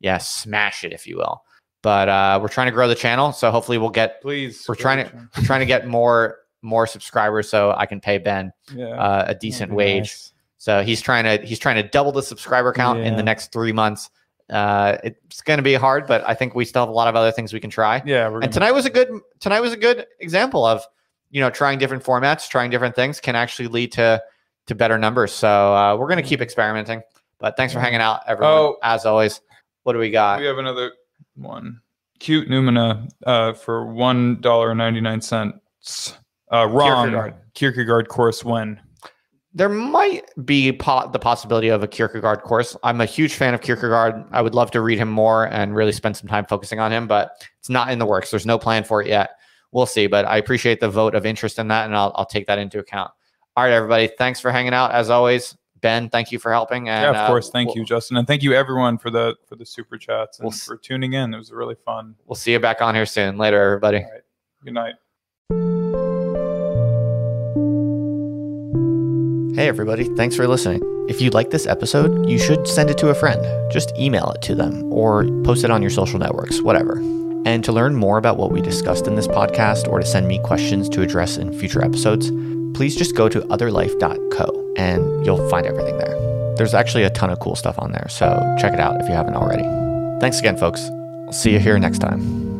Yeah, smash it if you will. But uh, we're trying to grow the channel, so hopefully we'll get please. we're trying to we're trying to get more more subscribers so I can pay Ben Yeah. uh, a decent wage. nice. So he's trying to he's trying to double the subscriber count in the next three months. Uh, it's going to be hard, but I think we still have a lot of other things we can try. Yeah. We're And tonight was a good tonight was a good example of you know trying different formats, trying different things can actually lead to to better numbers. So uh, we're going to keep experimenting. But thanks for hanging out, everyone. Oh. As always, what do we got? we have another one. Cute Numina uh, for one dollar ninety nine cents. Uh, wrong. Kierkegaard. Kierkegaard course when? there might be po- the possibility of a Kierkegaard course. I'm a huge fan of Kierkegaard. I would love to read him more and really spend some time focusing on him, but it's not in the works. There's no plan for it yet. We'll see, but I appreciate the vote of interest in that, and I'll, I'll take that into account. All right, everybody. Thanks for hanging out. As always, Ben, thank you for helping. And, yeah, of uh, course. Thank we'll- you, Justin, and thank you everyone for the for the super chats and We'll for tuning in. It was really fun. We'll see you back on here soon. Later, everybody. All right. Good night. Hey, everybody. Thanks for listening. If you like this episode, you should send it to a friend. Just email it to them or post it on your social networks, whatever. And to learn more about what we discussed in this podcast or to send me questions to address in future episodes, please just go to otherlife.co and you'll find everything there. There's actually a ton of cool stuff on there, so check it out if you haven't already. Thanks again, folks. I'll see you here next time.